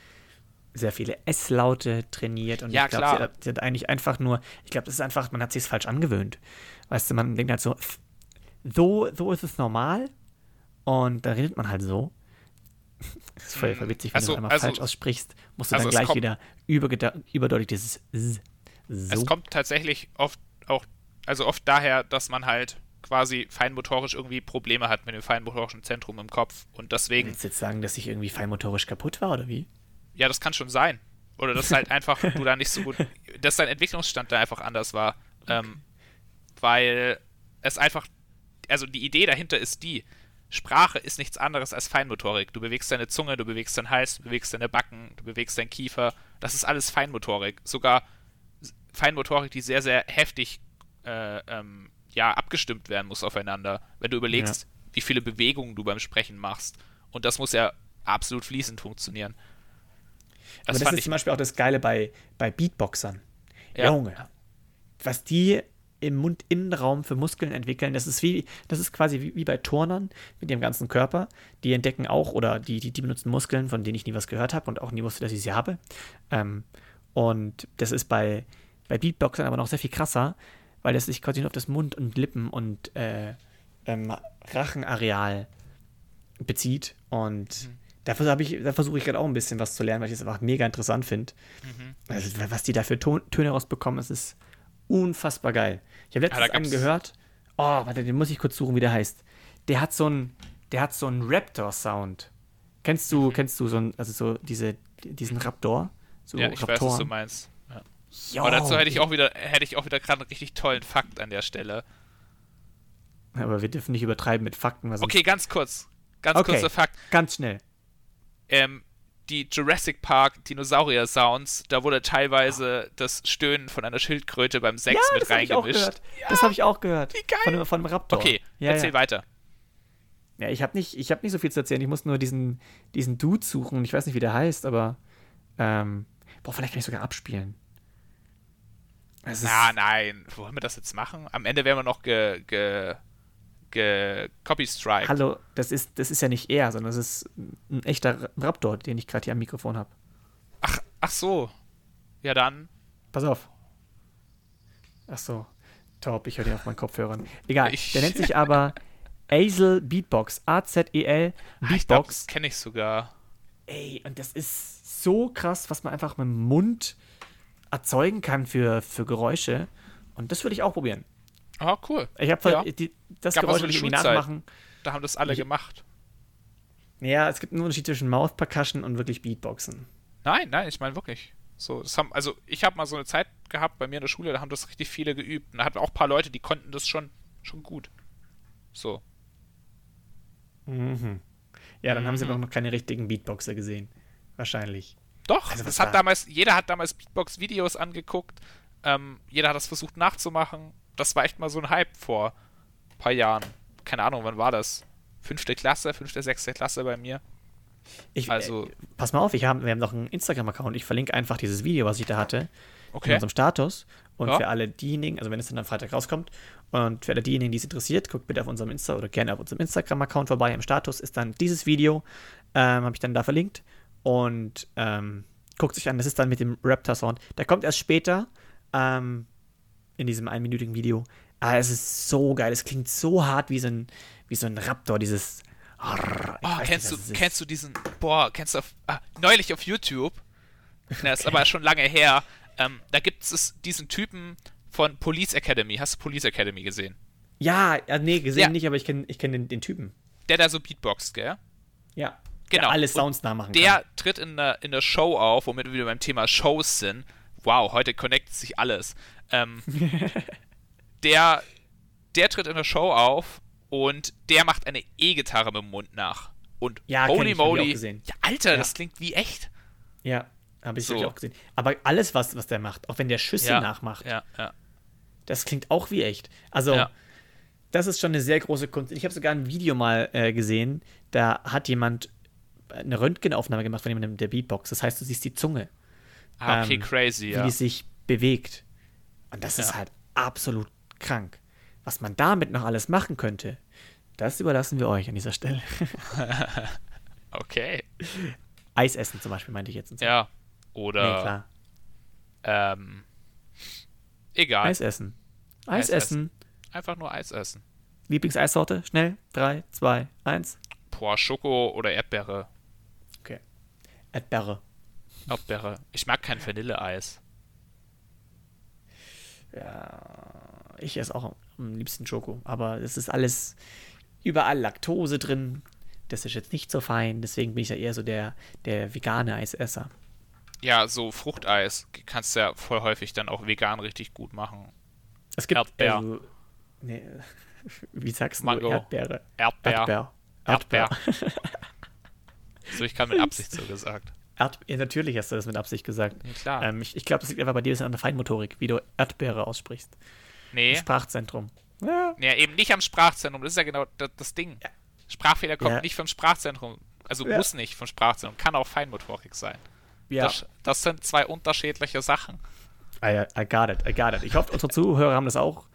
sehr viele S-Laute trainiert und ja, ich glaube, sie, sie, hat eigentlich einfach nur, ich glaube, das ist einfach, man hat sich es falsch angewöhnt. Weißt du, man denkt halt so, so, so ist es normal und da redet man halt so. Das ist voll, voll witzig, wenn also, du einmal also, falsch aussprichst, musst du also dann gleich wieder überdeutlich dieses so. Es kommt tatsächlich oft auch, also oft daher, dass man halt quasi feinmotorisch irgendwie Probleme hat mit dem feinmotorischen Zentrum im Kopf. Und deswegen. Willst du jetzt sagen, dass ich irgendwie feinmotorisch kaputt war oder wie? Ja, das kann schon sein. Oder dass halt einfach du da nicht so gut. dass dein Entwicklungsstand da einfach anders war. Okay. Ähm, weil es einfach. Also die Idee dahinter ist die. Sprache ist nichts anderes als Feinmotorik. Du bewegst deine Zunge, du bewegst deinen Hals, du bewegst deine Backen, du bewegst deinen Kiefer. Das ist alles Feinmotorik. Sogar Feinmotorik, die sehr, sehr heftig äh, ähm, ja, abgestimmt werden muss aufeinander. Wenn du überlegst, ja. wie viele Bewegungen du beim Sprechen machst. Und das muss ja absolut fließend funktionieren. Das, Aber das ist zum Beispiel auch das Geile bei, bei Beatboxern. Ja. Junge. Was die im Mundinnenraum für Muskeln entwickeln, das ist wie, das ist quasi wie, wie bei Turnern mit dem ganzen Körper. Die entdecken auch oder die, die, die benutzen Muskeln, von denen ich nie was gehört habe und auch nie wusste, dass ich sie habe. Ähm, und das ist bei, bei Beatboxern aber noch sehr viel krasser, weil es sich quasi nur auf das Mund- und Lippen- und äh, ähm, Rachenareal bezieht. Und mhm. da, da versuche ich gerade auch ein bisschen was zu lernen, weil ich es einfach mega interessant finde. Mhm. Also, was die da für Ton Töne rausbekommen, das ist unfassbar geil. Ich habe letztens ja, einen gehört. Oh, warte, den muss ich kurz suchen, wie der heißt. Der hat so einen, der hat so einen Raptor-Sound. Kennst du, mhm. kennst du so ein, also so diese, diesen Raptor? So ja, ich Raptoren. weiß, was du meinst. Jo, Aber dazu hätte ich auch wieder, hätte ich auch wieder gerade einen richtig tollen Fakt an der Stelle. Aber wir dürfen nicht übertreiben mit Fakten. okay, ganz kurz. Ganz okay, kurzer Fakt. Ganz schnell. Ähm, die Jurassic Park Dinosaurier Sounds, da wurde teilweise oh. das Stöhnen von einer Schildkröte beim Sex ja, mit reingemischt. Ja, das habe ich auch gehört. Wie geil. Von, von einem Raptor. Okay, ja, erzähl weiter. Ja, ich habe nicht, hab nicht so viel zu erzählen. Ich muss nur diesen, diesen Dude suchen. Ich weiß nicht, wie der heißt, aber ähm, boah, vielleicht kann ich sogar abspielen. Es Na, nein. Wollen wir das jetzt machen? Am Ende werden wir noch ge, ge, ge Copy Strike. Hallo, das ist, das ist ja nicht er, sondern das ist ein echter Raptor, den ich gerade hier am Mikrofon habe. Ach, ach so. Ja, dann. Pass auf. Ach so. Top, ich höre den auf meinen Kopfhörern. Egal, Ich- der nennt sich aber Azel Beatbox. A-Z-E-L Ah, Beatbox. kenne ich sogar. Ey, und das ist so krass, was man einfach mit dem Mund erzeugen kann für, für Geräusche. Und das würde ich auch probieren. Oh, cool. Ich habe Ja. die, das Gab Geräusch so irgendwie nachmachen. Da haben das alle Ich- gemacht. Ja, es gibt einen Unterschied zwischen Mouth Percussion und wirklich Beatboxen. Nein, nein, ich meine wirklich. So, das haben, also ich habe mal so eine Zeit gehabt bei mir in der Schule, da haben das richtig viele geübt. Und da hatten auch ein paar Leute, die konnten das schon, schon gut. So. Mhm. Ja, dann haben sie Mhm. aber noch keine richtigen Beatboxer gesehen. Wahrscheinlich. Doch, Also das hat damals, jeder hat damals Beatbox-Videos angeguckt. Ähm, jeder hat das versucht nachzumachen. Das war echt mal so ein Hype vor ein paar Jahren. Keine Ahnung, wann war das? Fünfte Klasse, fünfte, sechste Klasse bei mir. Ich, Also- äh, pass mal auf, ich hab, wir haben noch einen Instagram-Account. Ich verlinke einfach dieses Video, was ich da hatte, in Okay. unserem Status. Und Ja. für alle diejenigen, also wenn es dann am Freitag rauskommt, und für alle diejenigen, die es interessiert, guckt bitte auf unserem Insta oder gerne auf unserem Instagram-Account vorbei. Im Status ist dann dieses Video, ähm, habe ich dann da verlinkt. Und ähm, guckt sich an, das ist dann mit dem Raptor-Sound. Der kommt erst später ähm, in diesem einminütigen Video. Aber es ist so geil, es klingt so hart wie so ein, wie so ein Raptor, dieses. Oh, nicht, kennst was du, kennst du diesen, boah, kennst du auf, ah, neulich auf YouTube, das ist aber schon lange her, ähm, da gibt es diesen Typen von Police Academy. Hast du Police Academy gesehen? Ja, ja nee, gesehen Ja. nicht, aber ich kenne ich kenn den, den Typen. Der da so Beatboxt, gell? Ja. Genau. Der alle Und Sounds nachmachen Der kann. tritt in der, in der Show auf, womit wir wieder beim Thema Shows sind. Wow, heute connectet sich alles. Ähm, der, der tritt in der Show auf und der macht eine E-Gitarre mit dem Mund nach. Und Ja, holy moly. gesehen. Ja, Alter, Ja. das klingt wie echt. Ja, habe ich So. wirklich auch gesehen. Aber alles, was, was der macht, auch wenn der Schüsse nachmacht, Ja, ja. das klingt auch wie echt. Also, Ja. das ist schon eine sehr große Kunst. Ich habe sogar ein Video mal äh, gesehen, da hat jemand eine Röntgenaufnahme gemacht von jemandem der Beatbox. Das heißt, du siehst die Zunge, Ah, okay, Ähm, crazy, wie ja. die sich bewegt. Und das ist Ja. halt absolut krank. Was man damit noch alles machen könnte, das überlassen wir euch an dieser Stelle. Okay. Eis essen zum Beispiel, meinte ich jetzt. Ja. Nee, Oder, klar. ähm, egal. Eis essen. Eis, Eis essen. Einfach nur Eis essen. Lieblingseissorte? Schnell. 3, 2, 1. Boah, Schoko oder Erdbeere. Erdbeere. Erdbeere. Ich mag kein Vanilleeis. Ja, ich esse auch am liebsten Schoko. Aber es ist alles überall Laktose drin. Das ist jetzt nicht so fein. Deswegen bin ich ja eher so der, der vegane Eisesser. Ja, so Fruchteis kannst du ja voll häufig dann auch vegan richtig gut machen. Es gibt. Erdbeer. Also, nee, wie sagst du? Mango. Erdbeere. Erdbeer. Erdbeer. Erdbeer. Erdbeer. So, ich kann mit Absicht so gesagt. Erd ja, natürlich hast du das mit Absicht gesagt. Ja, klar. Ähm, ich ich glaube, das liegt einfach bei dir ein bisschen an der Feinmotorik, wie du Erdbeere aussprichst. nee. Sprachzentrum. Ja. Ja, eben nicht am Sprachzentrum. Das ist ja genau das, das Ding. Sprachfehler kommt Ja. nicht vom Sprachzentrum. Also Ja. muss nicht vom Sprachzentrum. Kann auch Feinmotorik sein. ja. Das, das sind zwei unterschiedliche Sachen. I, I got it, I got it. Ich hoffe, unsere Zuhörer haben das auch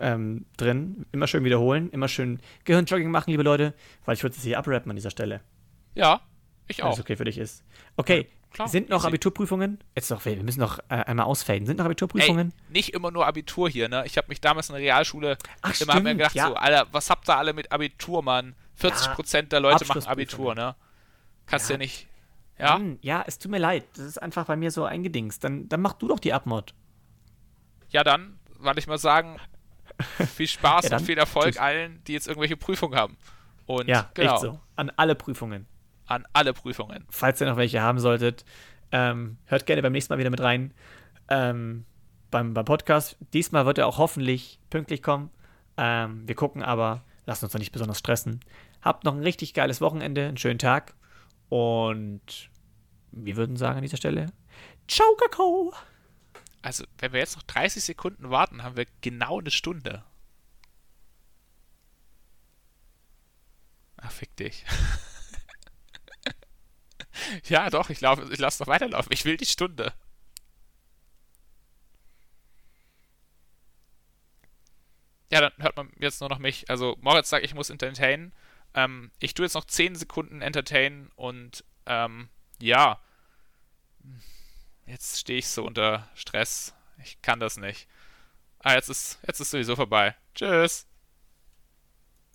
ähm, drin. Immer schön wiederholen, immer schön Gehirnjogging machen, liebe Leute, weil ich würde es hier abrappen an dieser Stelle, Ja, ich wenn auch. es okay für dich ist. Okay, klar, sind noch easy. Abiturprüfungen? Jetzt noch, wir müssen noch äh, einmal ausfaden. Sind noch Ey, Abiturprüfungen? nicht immer nur Abitur hier, ne? Ich habe mich damals in der Realschule Ach, immer mir gedacht, ja. so, Alter, was habt ihr alle mit Abitur, Mann? 40% der Leute machen Abitur, ne? Kannst ja, Ja. nicht. Ja? Mann, ja, es tut mir leid. Das ist einfach bei mir so eingedingst. Dann, dann mach du doch die Abmod. Ja, dann, weil ich mal sagen, viel Spaß Ja, und viel Erfolg Tschüss. allen, die jetzt irgendwelche Prüfungen haben. Und Ja, genau, echt so. An alle Prüfungen. An alle Prüfungen. falls ihr noch welche haben solltet, ähm, hört gerne beim nächsten Mal wieder mit rein. Ähm, beim, beim Podcast. Diesmal wird er auch hoffentlich pünktlich kommen. Ähm, wir gucken aber, lasst uns noch nicht besonders stressen. Habt noch ein richtig geiles Wochenende, einen schönen Tag. Und wir würden sagen an dieser Stelle: Ciao, Kakao! Also, wenn wir jetzt noch 30 Sekunden warten, haben wir genau eine Stunde. Ach, fick dich. ja, doch, ich, lauf, ich lasse noch weiterlaufen. Ich will die Stunde. ja, dann hört man jetzt nur noch mich. Also Moritz sagt, ich muss entertainen. Ähm, ich tue jetzt noch 10 Sekunden entertainen und ähm, ja, jetzt stehe ich so unter Stress. Ich kann das nicht. Ah, jetzt ist, jetzt ist sowieso vorbei. Tschüss.